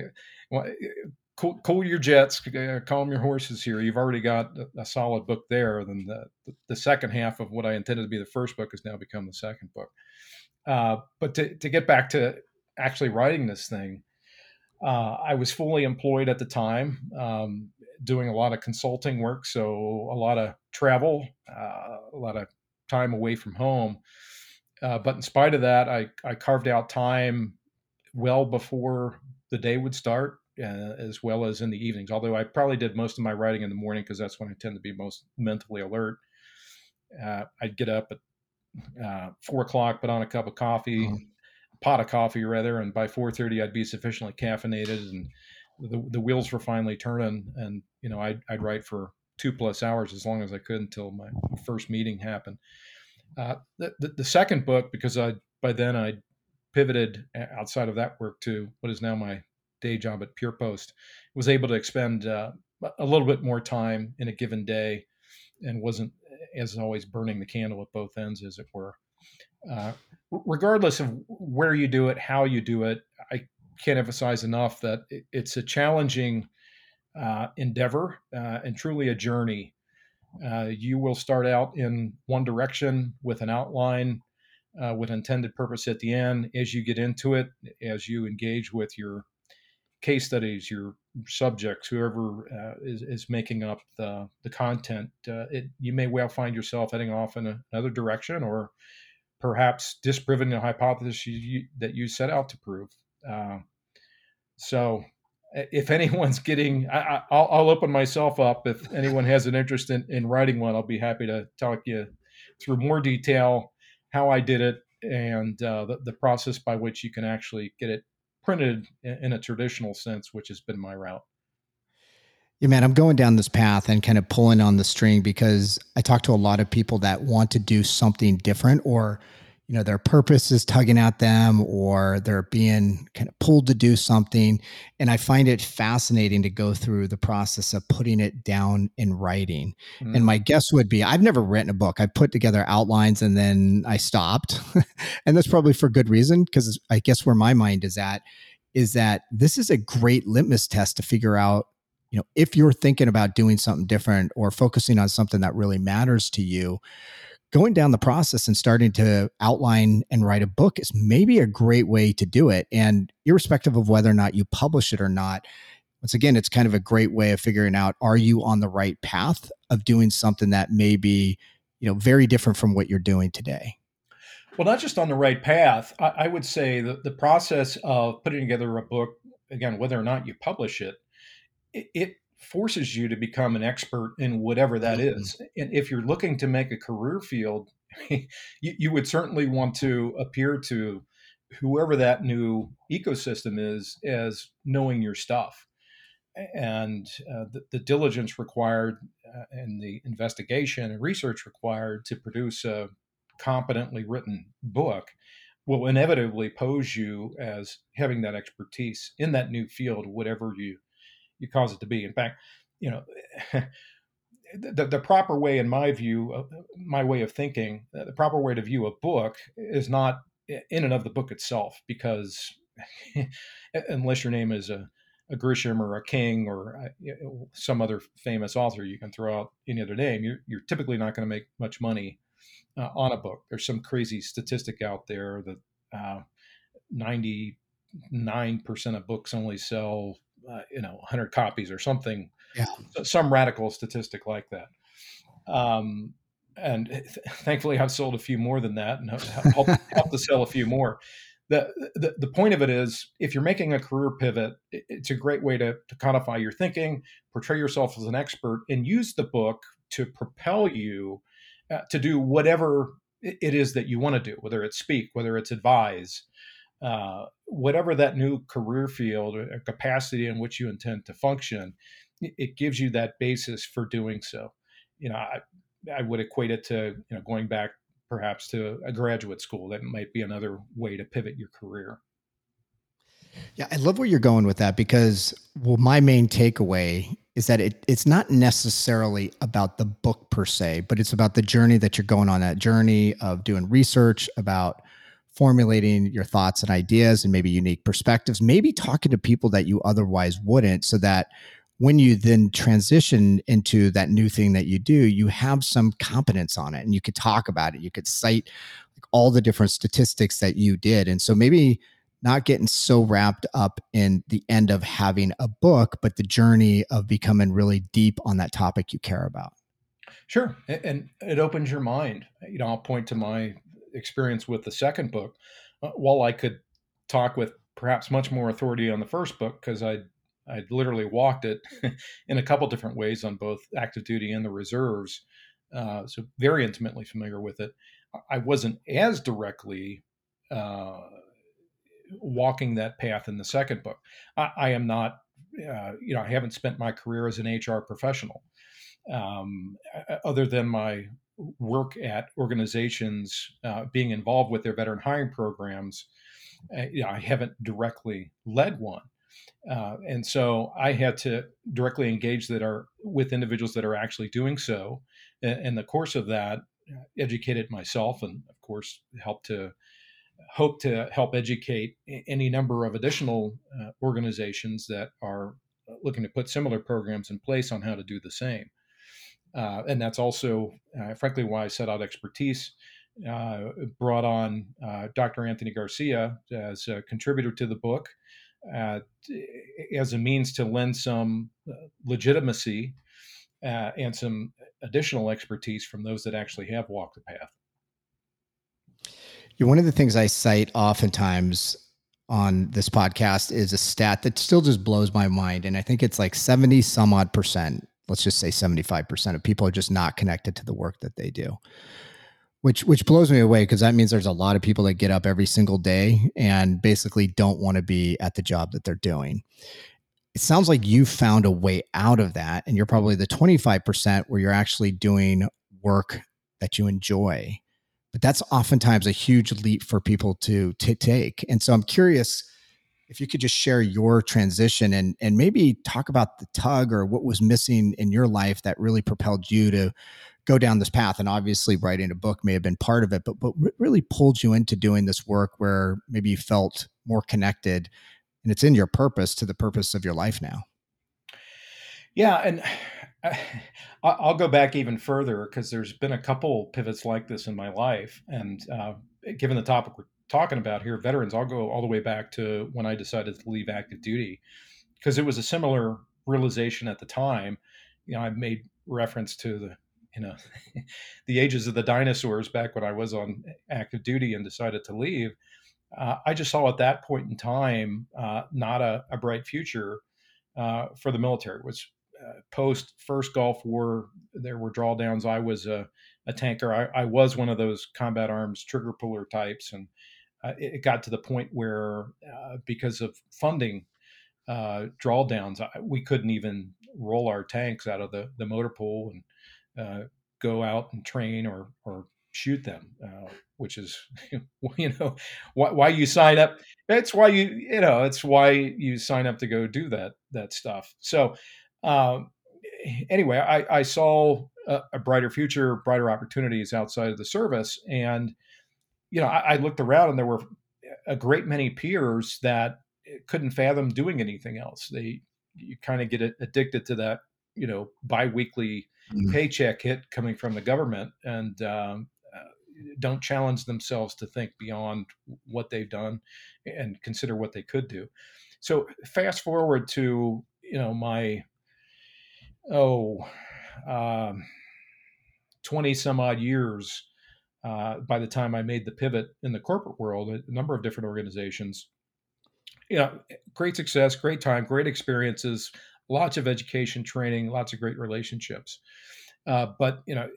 Cool, cool, your jets, uh, calm your horses here. You've already got a, a solid book there. Then the, the second half of what I intended to be the first book has now become the second book. Uh, but to, to get back to actually writing this thing, uh, I was fully employed at the time, um, doing a lot of consulting work, so a lot of travel, uh, a lot of time away from home. Uh, but in spite of that, I, I carved out time well before the day would start, uh, as well as in the evenings. Although I probably did most of my writing in the morning because that's when I tend to be most mentally alert. I'd get up at uh, four o'clock, put on a cup of coffee, mm-hmm. pot of coffee rather, and by four thirty I'd be sufficiently caffeinated, and the the wheels were finally turning, and you know I'd I'd write for two plus hours as long as I could until my first meeting happened. Uh, the, the, the second book because I by then I pivoted outside of that work to what is now my day job at PurePost, was able to expend uh, a little bit more time in a given day, and wasn't as always burning the candle at both ends, as it were. Uh, regardless of where you do it, how you do it, I can't emphasize enough that it's a challenging uh, endeavor uh, and truly a journey. Uh, you will start out in one direction with an outline, uh, with intended purpose at the end. As you get into it, as you engage with your case studies, your subjects, whoever uh, is, is making up the, the content, uh, it, you may well find yourself heading off in a, another direction or perhaps disproving a hypothesis you, that you set out to prove. Uh, so if anyone's getting, I, will open myself up. If anyone has an interest in, in writing one, I'll be happy to talk you through more detail how I did it and uh, the, the process by which you can actually get it printed in a traditional sense, which has been my route. Yeah, man, I'm going down this path and kind of pulling on the string because I talk to a lot of people that want to do something different or, you know, their purpose is tugging at them or they're being kind of pulled to do something. And I find it fascinating to go through the process of putting it down in writing. Mm-hmm. And my guess would be I've never written a book. I put together outlines and then I stopped. and that's probably for good reason because I guess where my mind is at is that this is a great litmus test to figure out you know if you're thinking about doing something different or focusing on something that really matters to you going down the process and starting to outline and write a book is maybe a great way to do it and irrespective of whether or not you publish it or not once again it's kind of a great way of figuring out are you on the right path of doing something that may be you know very different from what you're doing today well, not just on the right path. I, I would say that the process of putting together a book, again, whether or not you publish it, it, it forces you to become an expert in whatever that mm-hmm. is. And if you're looking to make a career field, you, you, would certainly want to appear to whoever that new ecosystem is as knowing your stuff. And uh, the, the, diligence required uh, and the investigation and research required to produce a, competently written book will inevitably pose you as having that expertise in that new field, whatever you you cause it to be. In fact, you know, the, the proper way, in my view, uh, my way of thinking, uh, the proper way to view a book is not in and of the book itself, because unless your name is a, a Grisham or a King or uh, some other famous author, you can throw out any other name. You're, you're typically not going to make much money uh, on a book. There's some crazy statistic out there that uh, 99% of books only sell uh, you know 100 copies or something yeah. some radical statistic like that um, and th- thankfully i've sold a few more than that and helped, helped to sell a few more the, the, the point of it is if you're making a career pivot it's a great way to, to codify your thinking portray yourself as an expert and use the book to propel you uh, to do whatever it is that you want to do whether it's speak whether it's advise uh, whatever that new career field or capacity in which you intend to function, it gives you that basis for doing so. You know, I, I would equate it to you know going back perhaps to a graduate school. That might be another way to pivot your career. Yeah, I love where you're going with that because well, my main takeaway is that it, it's not necessarily about the book per se, but it's about the journey that you're going on. That journey of doing research about formulating your thoughts and ideas and maybe unique perspectives, maybe talking to people that you otherwise wouldn't, so that when you then transition into that new thing that you do, you have some competence on it and you could talk about it. You could cite like all the different statistics that you did. And so maybe not getting so wrapped up in the end of having a book, but the journey of becoming really deep on that topic you care about. Sure. And it opens your mind. You know, I'll point to my experience with the second book, uh, while I could talk with perhaps much more authority on the first book because I I literally walked it in a couple different ways on both active duty and the reserves, uh, so very intimately familiar with it. I wasn't as directly uh, walking that path in the second book. I, I am not, uh, you know, I haven't spent my career as an HR professional, um, other than my work at organizations uh, being involved with their veteran hiring programs. Uh, you know, I haven't directly led one. Uh, and so I had to directly engage that are with individuals that are actually doing so. In the course of that, uh, educated myself, and of course, helped to hope to help educate any number of additional uh, organizations that are looking to put similar programs in place on how to do the same. Uh, and that's also, uh, frankly, why I set out expertise. Uh, brought on uh, Dr. Anthony Garcia as a contributor to the book uh, as a means to lend some uh, legitimacy and some additional expertise from those that actually have walked the path. One of the things I cite oftentimes on this podcast is a stat that still just blows my mind. And I think it's like 70 some odd percent let's just say 75% of people are just not connected to the work that they do. Which which blows me away because that means there's a lot of people that get up every single day and basically don't want to be at the job that they're doing. It sounds like you found a way out of that and you're probably the 25% where you're actually doing work that you enjoy. But that's oftentimes a huge leap for people to to take. And so i'm curious if you could just share your transition and and maybe talk about the tug or what was missing in your life that really propelled you to go down this path. And obviously writing a book may have been part of it but but really pulled you into doing this work where maybe you felt more connected and it's in your purpose to the purpose of your life now. Yeah and I'll go back even further because there's been a couple pivots like this in my life, and uh, given the topic we're talking about here, veterans, I'll go all the way back to when I decided to leave active duty because it was a similar realization at the time. You know, I made reference to the you know the ages of the dinosaurs back when I was on active duty and decided to leave. Uh, I just saw at that point in time uh, not a, a, bright future uh, for the military. It was uh, post first Gulf War. There were drawdowns. I was a, a tanker. I, I, was one of those combat arms trigger puller types, and uh, it got to the point where uh, because of funding uh, drawdowns, we couldn't even roll our tanks out of the, the motor pool and uh, go out and train or, or shoot them, uh, which is, you know, why, why, you sign up. That's why you, you know, it's why you sign up to go do that, that stuff. So, um, anyway, I, I saw a, a, brighter future, brighter opportunities outside of the service. And, you know, I, I, looked around and there were a great many peers that couldn't fathom doing anything else. They, you kind of get addicted to that, you know, biweekly mm-hmm. paycheck hit coming from the government, and um, uh, don't challenge themselves to think beyond what they've done and consider what they could do. So fast forward to you know my oh um, 20 some odd years uh, by the time I made the pivot in the corporate world, a number of different organizations. You know, great success, great time, great experiences, lots of education, training, lots of great relationships. Uh, but you know,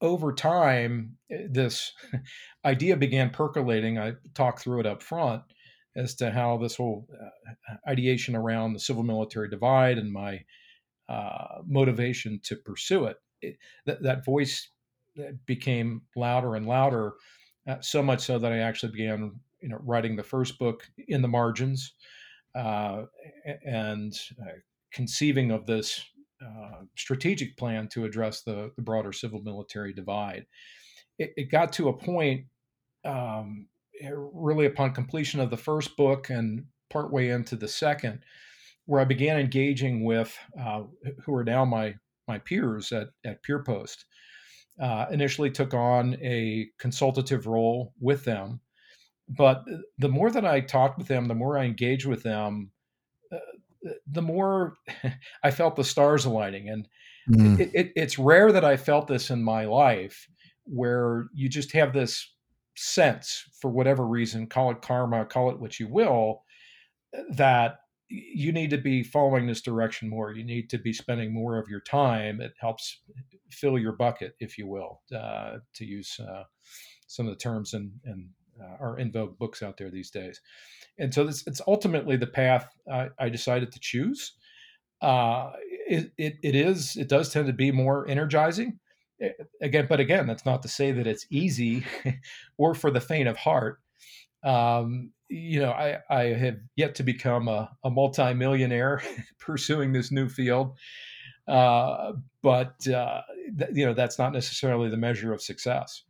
over time, this idea began percolating. I talked through it up front as to how this whole uh, ideation around the civil military divide and my uh, motivation to pursue it, it that, that voice became louder and louder, uh, so much so that I actually began, you know, writing the first book in the margins, uh, and uh, conceiving of this uh, strategic plan to address the, the broader civil military divide. It, it, got to a point, um, really upon completion of the first book and partway into the second, where I began engaging with uh, who are now my my peers at at Purepost. Uh, initially took on a consultative role with them, but the more that I talked with them, the more I engaged with them, uh, the more I felt the stars aligning. And mm. it, it, it's rare that I felt this in my life, where you just have this sense, for whatever reason, call it karma, call it what you will, that you need to be following this direction more. You need to be spending more of your time. It helps fill your bucket, if you will, uh, to use uh, some of the terms and and uh, are in vogue books out there these days. And so this, it's ultimately the path I, I decided to choose. Uh, it, it, it is it does tend to be more energizing. Again, but again, that's not to say that it's easy or for the faint of heart. Um, you know, I, I have yet to become a, a multimillionaire pursuing this new field. Uh, but, uh, th- you know, that's not necessarily the measure of success.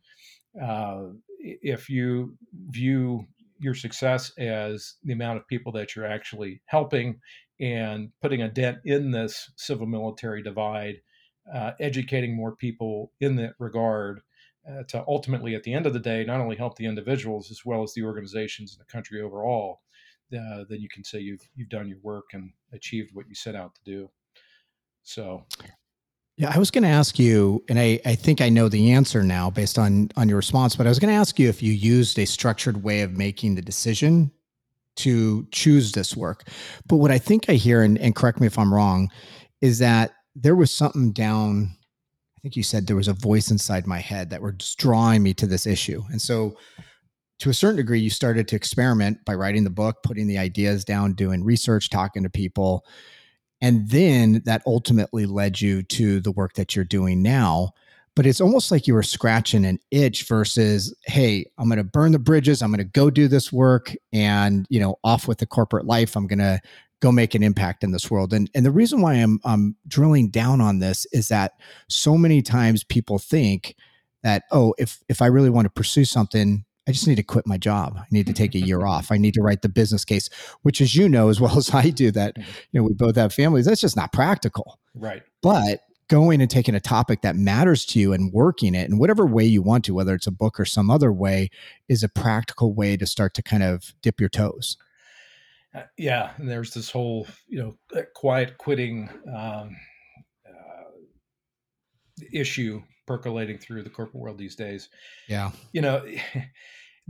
Uh, if you view your success as the amount of people that you're actually helping and putting a dent in this civil military divide, uh, educating more people in that regard, uh, to ultimately, at the end of the day, not only help the individuals as well as the organizations and the country overall, uh, then you can say you've you've done your work and achieved what you set out to do. So, yeah, I was going to ask you, and I, I think I know the answer now based on on your response, but I was going to ask you if you used a structured way of making the decision to choose this work. But what I think I hear, and, and correct me if I'm wrong, is that there was something down I think you said there was a voice inside my head that were just drawing me to this issue. And so, to a certain degree, you started to experiment by writing the book, putting the ideas down, doing research, talking to people. And then that ultimately led you to the work that you're doing now. But it's almost like you were scratching an itch versus, hey, I'm going to burn the bridges. I'm going to go do this work and, you know, off with the corporate life. I'm going to go make an impact in this world. And and the reason why I'm I'm drilling down on this is that so many times people think that oh if if I really want to pursue something I just need to quit my job. I need to take a year off. I need to write the business case, which as you know as well as I do that mm-hmm. you know we both have families that's just not practical. Right. But going and taking a topic that matters to you and working it in whatever way you want to whether it's a book or some other way is a practical way to start to kind of dip your toes. Uh, yeah, and there's this whole you know uh, quiet quitting um, uh, issue percolating through the corporate world these days. Yeah, you know.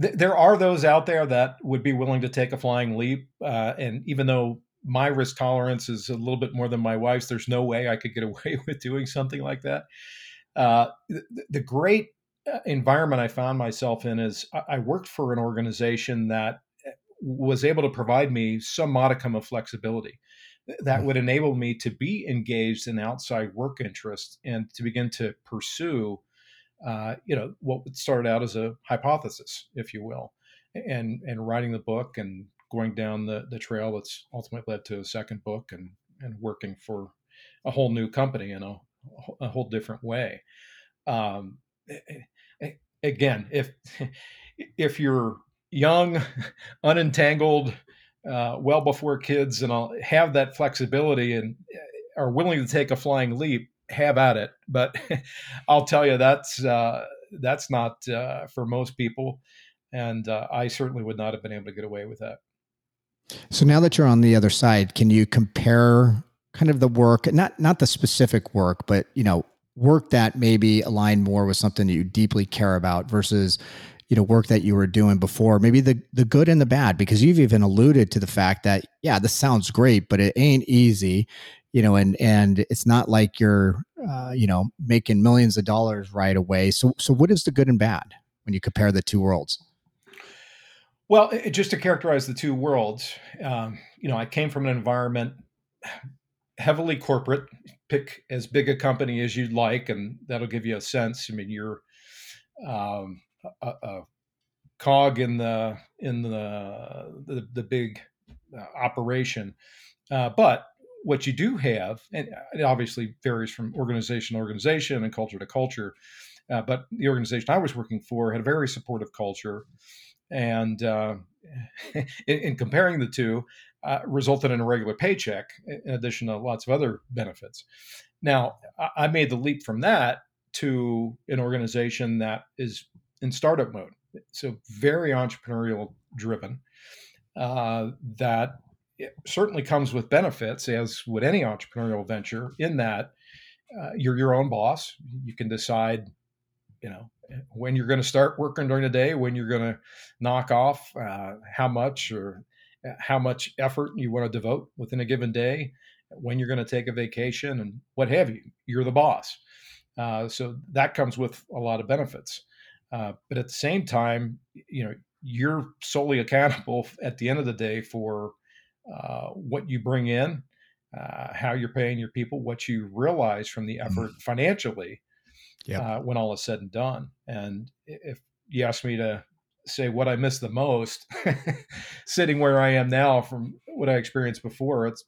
th- there are those out there that would be willing to take a flying leap, uh, and even though my risk tolerance is a little bit more than my wife's, there's no way I could get away with doing something like that. Uh, the, the great uh, environment I found myself in is I worked for an organization that was able to provide me some modicum of flexibility that mm. would enable me to be engaged in outside work interests and to begin to pursue uh, you know what started out as a hypothesis if you will and and writing the book and going down the, the trail that's ultimately led to a second book and and working for a whole new company in a, a whole different way um, again if if you're young, unentangled, uh, well before kids, and I'll have that flexibility and uh, are willing to take a flying leap, have at it. But I'll tell you, that's uh, that's not uh, for most people, and uh, I certainly would not have been able to get away with that. So now that you're on the other side, can you compare kind of the work, not not the specific work, but you know, work that maybe aligned more with something that you deeply care about versus you know work that you were doing before maybe the the good and the bad because you've even alluded to the fact that yeah this sounds great but it ain't easy you know and and it's not like you're uh, you know making millions of dollars right away. So so what is the good and bad when you compare the two worlds? Well it, just to characterize the two worlds um, you know i came from an environment heavily corporate pick as big a company as you'd like and that'll give you a sense. I mean you're um, a, a cog in the in the the, the big uh, operation. Uh, but what you do have, and it obviously varies from organization to organization and culture to culture, uh, but the organization I was working for had a very supportive culture, and uh, in, in, comparing the two, uh, resulted in a regular paycheck in addition to lots of other benefits. Now, I made the leap from that to an organization that is in startup mode. So very entrepreneurial driven. Uh, that certainly comes with benefits, as would any entrepreneurial venture. In that uh, you're your own boss. You can decide, you know, when you're going to start working during the day, when you're going to knock off, uh, how much or uh, how much effort you want to devote within a given day, when you're going to take a vacation, and what have you. You're the boss. Uh, so that comes with a lot of benefits. Uh, but at the same time, you know, you're solely accountable at the end of the day for uh, what you bring in, uh, how you're paying your people, what you realize from the effort mm. financially yep. Uh, when all is said and done. And if you ask me to say what I miss the most, sitting where I am now from what I experienced before, it's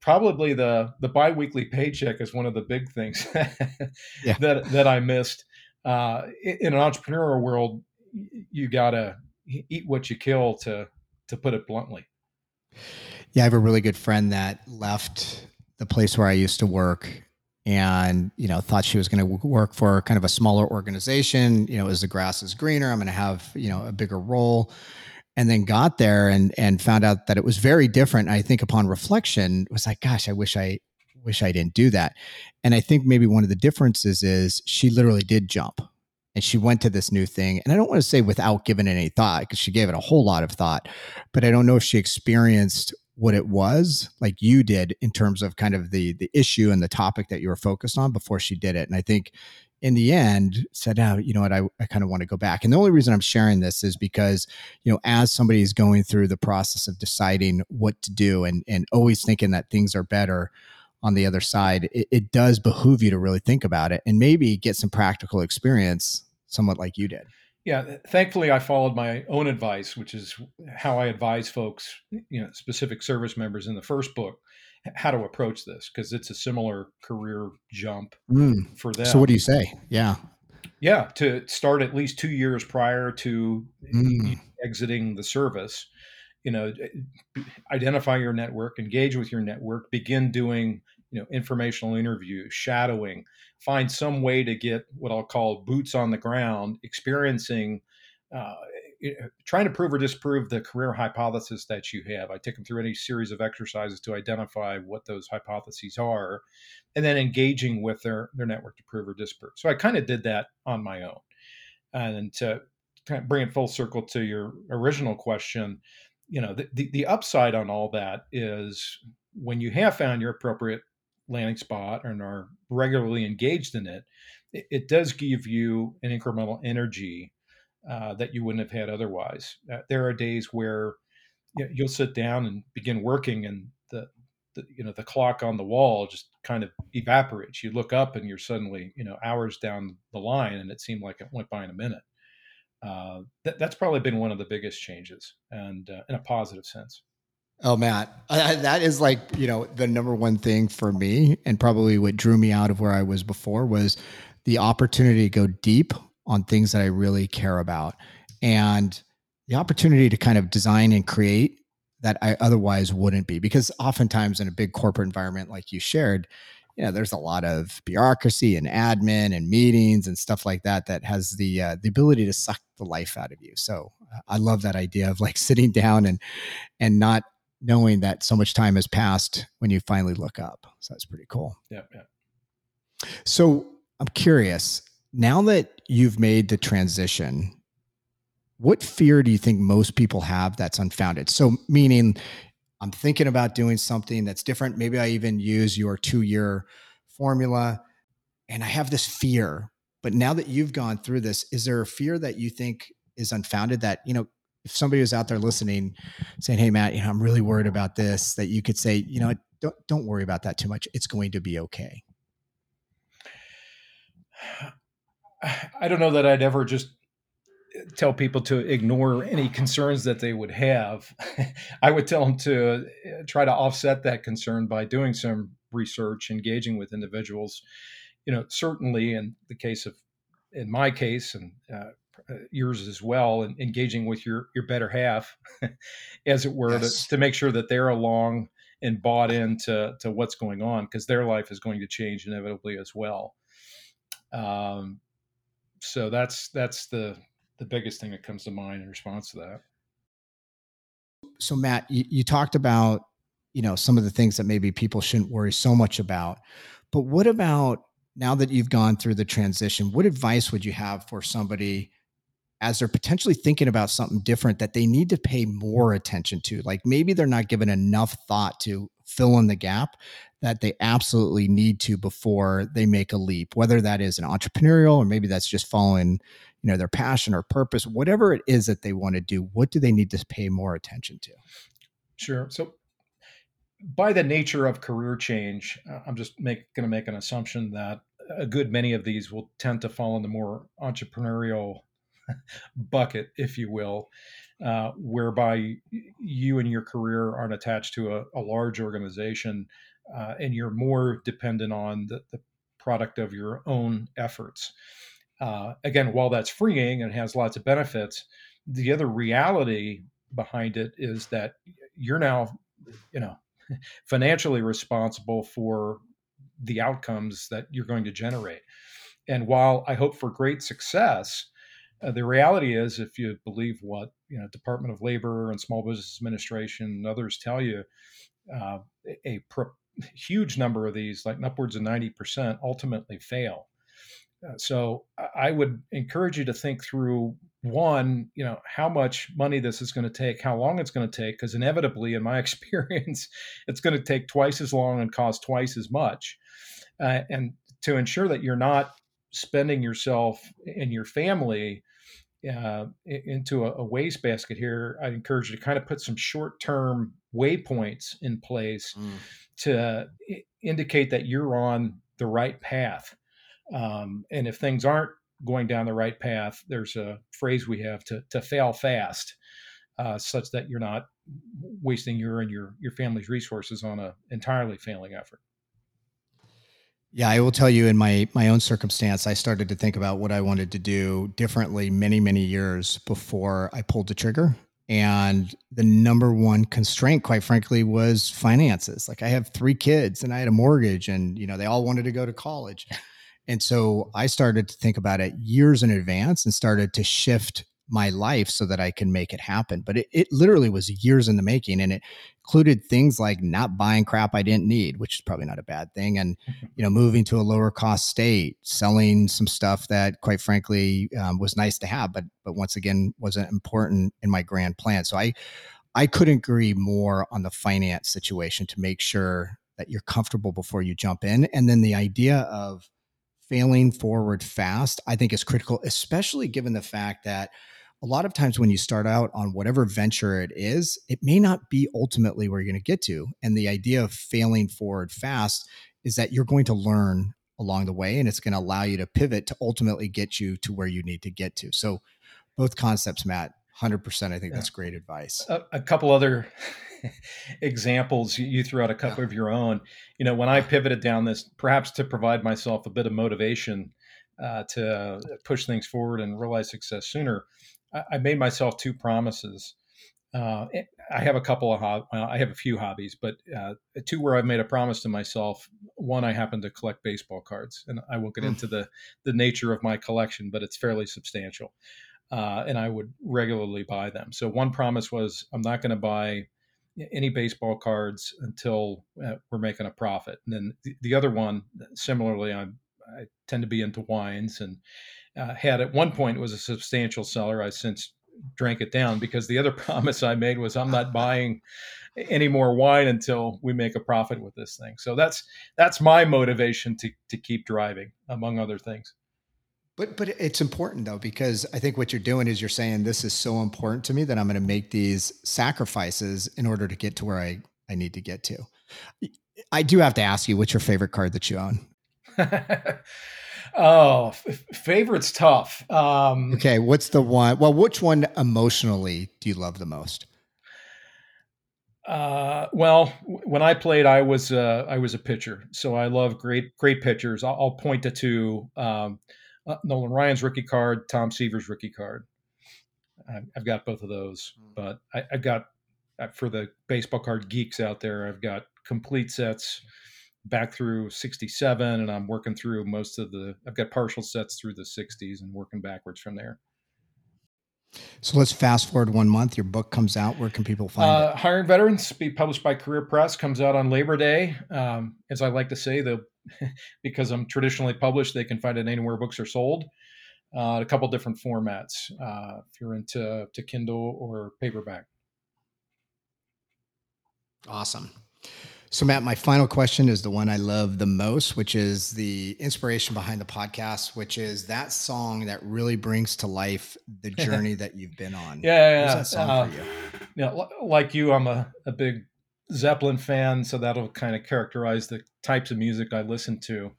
probably the the biweekly paycheck is one of the big things yeah. that that I missed uh, in an entrepreneurial world, you gotta eat what you kill to to put it bluntly. Yeah, I have a really good friend that left the place where I used to work and you know thought she was going to work for kind of a smaller organization you know as the grass is greener i'm going to have you know a bigger role and then got there and and found out that it was very different i think upon reflection was like gosh i wish i wish I didn't do that. And I think maybe one of the differences is she literally did jump and she went to this new thing. And I don't want to say without giving it any thought because she gave it a whole lot of thought, but I don't know if she experienced what it was like you did in terms of kind of the the issue and the topic that you were focused on before she did it. And I think in the end said, oh, you know what, I, I kind of want to go back. And the only reason I'm sharing this is because, you know, as somebody is going through the process of deciding what to do and and always thinking that things are better, on the other side, it, it does behoove you to really think about it and maybe get some practical experience, somewhat like you did. Yeah, thankfully, I followed my own advice, which is how I advise folks, you know, specific service members in the first book, how to approach this because it's a similar career jump mm. for them. So, what do you say? Yeah, yeah, to start at least two years prior to mm. exiting the service, you know identify your network engage with your network begin doing you know informational interviews shadowing find some way to get what i'll call boots on the ground experiencing uh, trying to prove or disprove the career hypothesis that you have. I take them through any series of exercises to identify what those hypotheses are and then engaging with their their network to prove or disprove. So i kind of did that on my own. And to kind of bring it full circle to your original question you know the, the, the upside on all that is when you have found your appropriate landing spot and are regularly engaged in it, it, it does give you an incremental energy uh, that you wouldn't have had otherwise. Uh, there are days where you you'll sit down and begin working, and the, the you know the clock on the wall just kind of evaporates. You look up, and you're suddenly you know hours down the line, and it seemed like it went by in a minute uh, that, that's probably been one of the biggest changes and uh, in a positive sense. Oh, Matt, that is like, you know, the number one thing for me and probably what drew me out of where I was before was the opportunity to go deep on things that I really care about and the opportunity to kind of design and create that I otherwise wouldn't be because oftentimes in a big corporate environment like you shared, you know there's a lot of bureaucracy and admin and meetings and stuff like that that has the uh, the ability to suck the life out of you. So uh, i love that idea of like sitting down and and not knowing that so much time has passed when you finally look up. So that's pretty cool. Yeah yeah so i'm curious now that you've made the transition what fear do you think most people have that's unfounded? So meaning I'm thinking about doing something that's different. Maybe I even use your two year formula. And I have this fear. But now that you've gone through this, is there a fear that you think is unfounded that, you know, if somebody was out there listening saying, Hey, Matt, you know, I'm really worried about this, that you could say, you know, don't, don't worry about that too much. It's going to be okay. I don't know that I'd ever just tell people to ignore any concerns that they would have. I would tell them to uh, try to offset that concern by doing some research, engaging with individuals. You know, certainly in the case of, in my case, and uh, uh yours as well, and engaging with your your better half, as it were, yes. to, to make sure that they're along and bought into to what's going on because their life is going to change inevitably as well. Um, so that's that's the the biggest thing that comes to mind in response to that. So, Matt, you, you talked about you know some of the things that maybe people shouldn't worry so much about, but what about now that you've gone through the transition? What advice would you have for somebody? As they're potentially thinking about something different that they need to pay more attention to. Like maybe they're not given enough thought to fill in the gap that they absolutely need to before they make a leap, whether that is an entrepreneurial or maybe that's just following, you know, their passion or purpose, whatever it is that they want to do, what do they need to pay more attention to? Sure. So by the nature of career change, uh, I'm just going to make an assumption that a good many of these will tend to fall in the more entrepreneurial bucket, if you will, uh, whereby you and your career aren't attached to a, a large organization uh, and you're more dependent on the, the, product of your own efforts. Uh, again, while that's freeing and has lots of benefits, the other reality behind it is that you're now, you know, financially responsible for the outcomes that you're going to generate. And while I hope for great success, uh, the reality is, if you believe what you know, Department of Labor and Small Business Administration and others tell you, uh, a pro- huge number of these, like upwards of ninety percent, ultimately fail. Uh, so I would encourage you to think through one, you know, how much money this is going to take, how long it's going to take, because inevitably, in my experience, it's going to take twice as long and cost twice as much. Uh, and to ensure that you're not spending yourself and your family uh, into a, a wastebasket here, I'd encourage you to kind of put some short term waypoints in place mm. to indicate that you're on the right path. Um, and if things aren't going down the right path, there's a phrase we have to, to fail fast, uh, such that you're not wasting your and your, your family's resources on an entirely failing effort. Yeah, I will tell you in my my own circumstance, I started to think about what I wanted to do differently many many years before I pulled the trigger. And the number one constraint, quite frankly, was finances. Like I have three kids and I had a mortgage, and you know they all wanted to go to college. And so I started to think about it years in advance and started to shift my life so that I can make it happen. But it, it literally was years in the making and it included things like not buying crap I didn't need, which is probably not a bad thing. And, you know, moving to a lower cost state, selling some stuff that quite frankly um, was nice to have, but, but once again, wasn't important in my grand plan. So I, I couldn't agree more on the finance situation to make sure that you're comfortable before you jump in. And then the idea of failing forward fast, I think is critical, especially given the fact that a lot of times when you start out on whatever venture it is, it may not be ultimately where you're going to get to. And the idea of failing forward fast is that you're going to learn along the way and it's going to allow you to pivot to ultimately get you to where you need to get to. So, both concepts, Matt, 100%. I think that's great advice. A, a couple other examples you threw out a couple yeah. of your own. You know, when I pivoted down this, perhaps to provide myself a bit of motivation uh, to push things forward and realize success sooner, I, I made myself two promises. Uh, I have a couple of hob- I have a few hobbies, but uh, two where I've made a promise to myself. One, I happen to collect baseball cards, and I won't get mm. into the the nature of my collection, but it's fairly substantial, uh, and I would regularly buy them. So one promise was I'm not going to buy any baseball cards until uh, we're making a profit. And then the, the other one, similarly, I'm, I tend to be into wines and uh, had at one point was a substantial seller. I since drank it down because the other promise I made was I'm not buying any more wine until we make a profit with this thing. So that's that's my motivation to to keep driving, among other things. But but it's important though because I think what you're doing is you're saying this is so important to me that I'm going to make these sacrifices in order to get to where I I need to get to. I do have to ask you, what's your favorite card that you own? oh, f- favorite's tough. Um, okay, what's the one? Well, which one emotionally do you love the most? Uh, well, when I played, I was uh, I was a pitcher, so I love great great pitchers. I'll, I'll point to two. Um, uh, Nolan Ryan's rookie card, Tom Seaver's rookie card. I've, I've got both of those, hmm. but I, have got uh, for the baseball card geeks out there, I've got complete sets back through 67 and I'm working through most of the I've got partial sets through the 60s and working backwards from there. So let's fast forward one month. Your book comes out. Where can people find uh, it? Hiring Veterans, be published by Career Press, comes out on Labor Day. Um, as I like to say, the because I'm traditionally published, they can find it anywhere books are sold. Uh, a couple different formats uh, if you're into to Kindle or paperback. Awesome. So, Matt, my final question is the one I love the most, which is the inspiration behind the podcast, which is that song that really brings to life the journey that you've been on. Yeah, yeah. That song uh, for you? Yeah, like you, I'm a, a big Zeppelin fan, so that'll kind of characterize the types of music I listen to.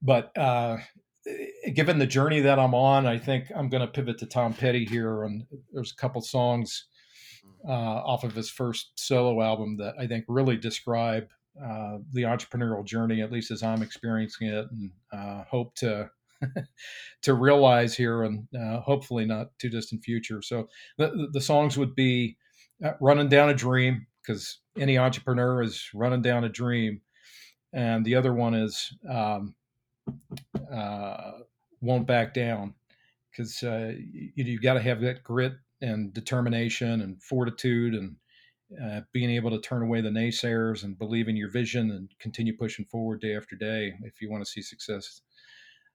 But uh, given the journey that I'm on, I think I'm going to pivot to Tom Petty here. And there's a couple songs uh, off of his first solo album that I think really describe uh, the entrepreneurial journey, at least as I'm experiencing it, and uh, hope to to realize here, and uh, hopefully not too distant future. So the, the songs would be uh, "Running Down a Dream," because any entrepreneur is running down a dream. And the other one is um, uh, won't back down because you, you got to have that grit and determination and fortitude and uh, being able to turn away the naysayers and believe in your vision and continue pushing forward day after day if you want to see success.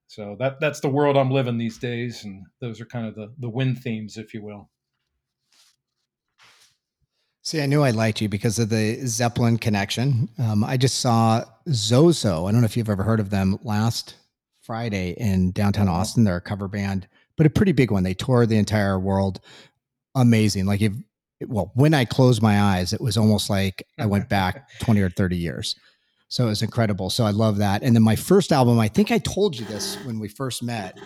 So that that's the world I'm living these days, and those are kind of the the win themes, if you will. See, I knew I liked you because of the Zeppelin connection. Um, I just saw Zoso. I don't know if you've ever heard of them last Friday in downtown. Austin. They're a cover band, but a pretty big one. They toured the entire world. Amazing. Like if well, when I closed my eyes, it was almost like I went back 20 or 30 years. So it was incredible. So I love that. And then my first album, I think I told you this when we first met,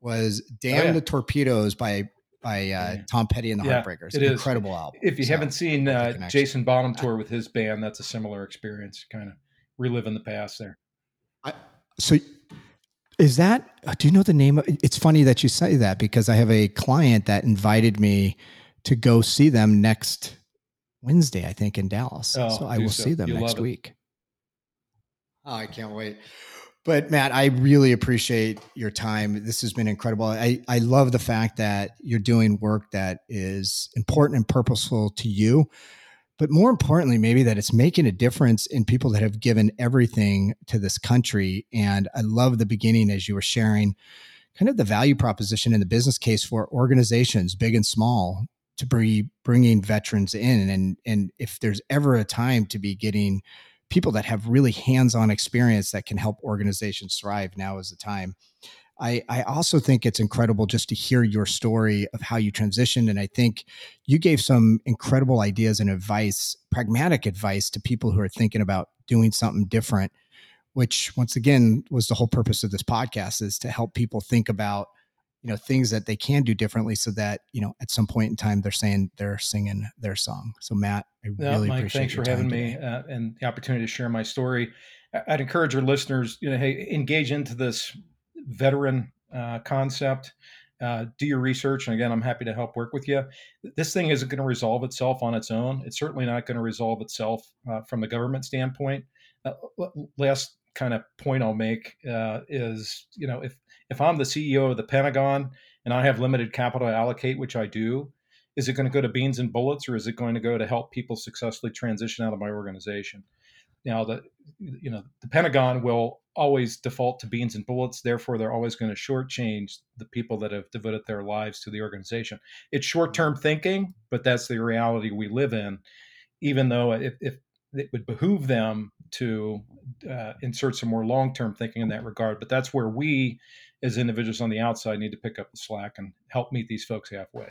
was Damn oh, yeah. the Torpedoes by by uh, Tom Petty and the yeah, Heartbreakers. It is incredible album. If you so, haven't seen uh, Jason Bonham tour with his band, that's a similar experience. Kind of reliving the past there. I, so, is that? Do you know the name? Of, it's funny that you say that because I have a client that invited me to go see them next Wednesday, I think, in Dallas. Oh, so I will so. see them You'll next week. Oh, I can't wait. But Matt, I really appreciate your time. This has been incredible. I, I love the fact that you're doing work that is important and purposeful to you. But more importantly, maybe that it's making a difference in people that have given everything to this country. And I love the beginning as you were sharing kind of the value proposition and the business case for organizations, big and small, to be bringing veterans in. And, and if there's ever a time to be getting people that have really hands-on experience that can help organizations thrive now is the time I, I also think it's incredible just to hear your story of how you transitioned. And I think you gave some incredible ideas and advice, pragmatic advice to people who are thinking about doing something different, which once again was the whole purpose of this podcast is to help people think about you know things that they can do differently so that you know at some point in time they're saying they're singing their song so matt i yeah, really Mike, appreciate thanks for having today. me uh, and the opportunity to share my story i'd encourage your listeners you know hey engage into this veteran uh, concept Uh, do your research, and again, I'm happy to help work with you. This thing isn't going to resolve itself on its own. It's certainly not going to resolve itself uh, from the government standpoint. Uh, last kind of point I'll make uh, is, you know, if if I'm the CEO of the Pentagon and I have limited capital to allocate, which I do, is it going to go to beans and bullets, or is it going to go to help people successfully transition out of my organization? Now, the you know the Pentagon will always default to beans and bullets. Therefore, they're always going to shortchange the people that have devoted their lives to the organization. It's short-term thinking, but that's the reality we live in. Even though if, if it would behoove them to uh, insert some more long-term thinking in that regard, but that's where we, as individuals on the outside, need to pick up the slack and help meet these folks halfway.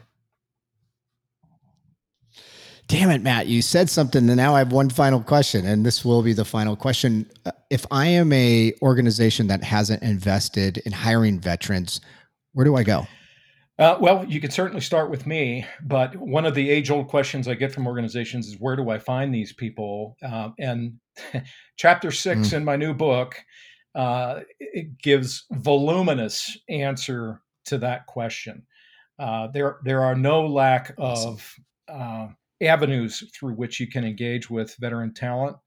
Damn it, Matt. You said something, and now I have one final question, and this will be the final question. Uh, if I am a organization that hasn't invested in hiring veterans, where do I go? Uh, well, you can certainly start with me, but one of the age-old questions I get from organizations is where do I find these people? Uh, and chapter six mm. in my new book uh, gives voluminous answer to that question. Uh, there, there are no lack of uh, avenues through which you can engage with veteran talent.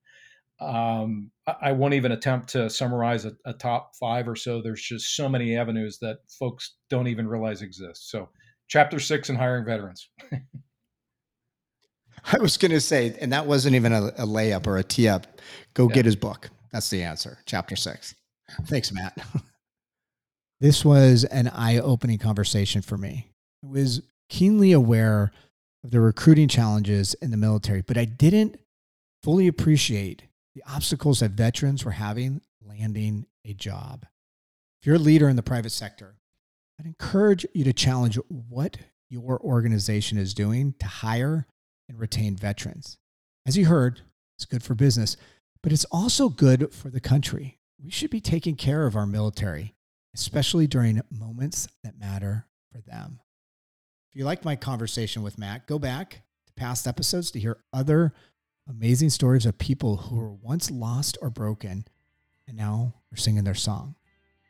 Um, I won't even attempt to summarize a, a, top five or so. There's just so many avenues that folks don't even realize exist. So, chapter six in hiring veterans. I was going to say, and that wasn't even a, a layup or a tee up. Go yeah. get his book. That's the answer. Chapter six. Thanks, Matt. this was an eye opening conversation for me. I was keenly aware of the recruiting challenges in the military, but I didn't fully appreciate the obstacles that veterans were having landing a job. If you're a leader in the private sector, I'd encourage you to challenge what your organization is doing to hire and retain veterans. As you heard, it's good for business, but it's also good for the country. We should be taking care of our military, especially during moments that matter for them. If you like my conversation with Matt, go back to past episodes to hear other amazing stories of people who were once lost or broken and now are singing their song.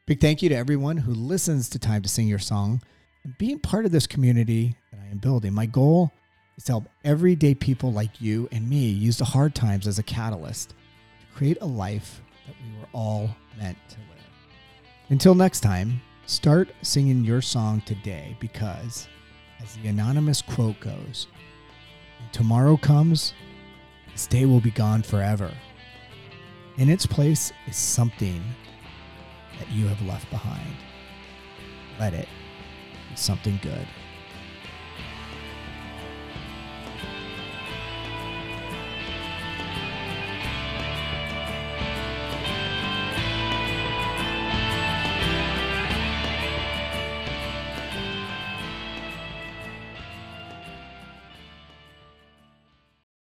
Big thank you to everyone who listens to Time to Sing Your Song and being part of this community that I am building. My goal is to help everyday people like you and me use the hard times as a catalyst to create a life that we were all meant to live. Until next time, start singing your song today because as the anonymous quote goes, tomorrow comes, this day will be gone forever. In its place is something that you have left behind. Let it be something good.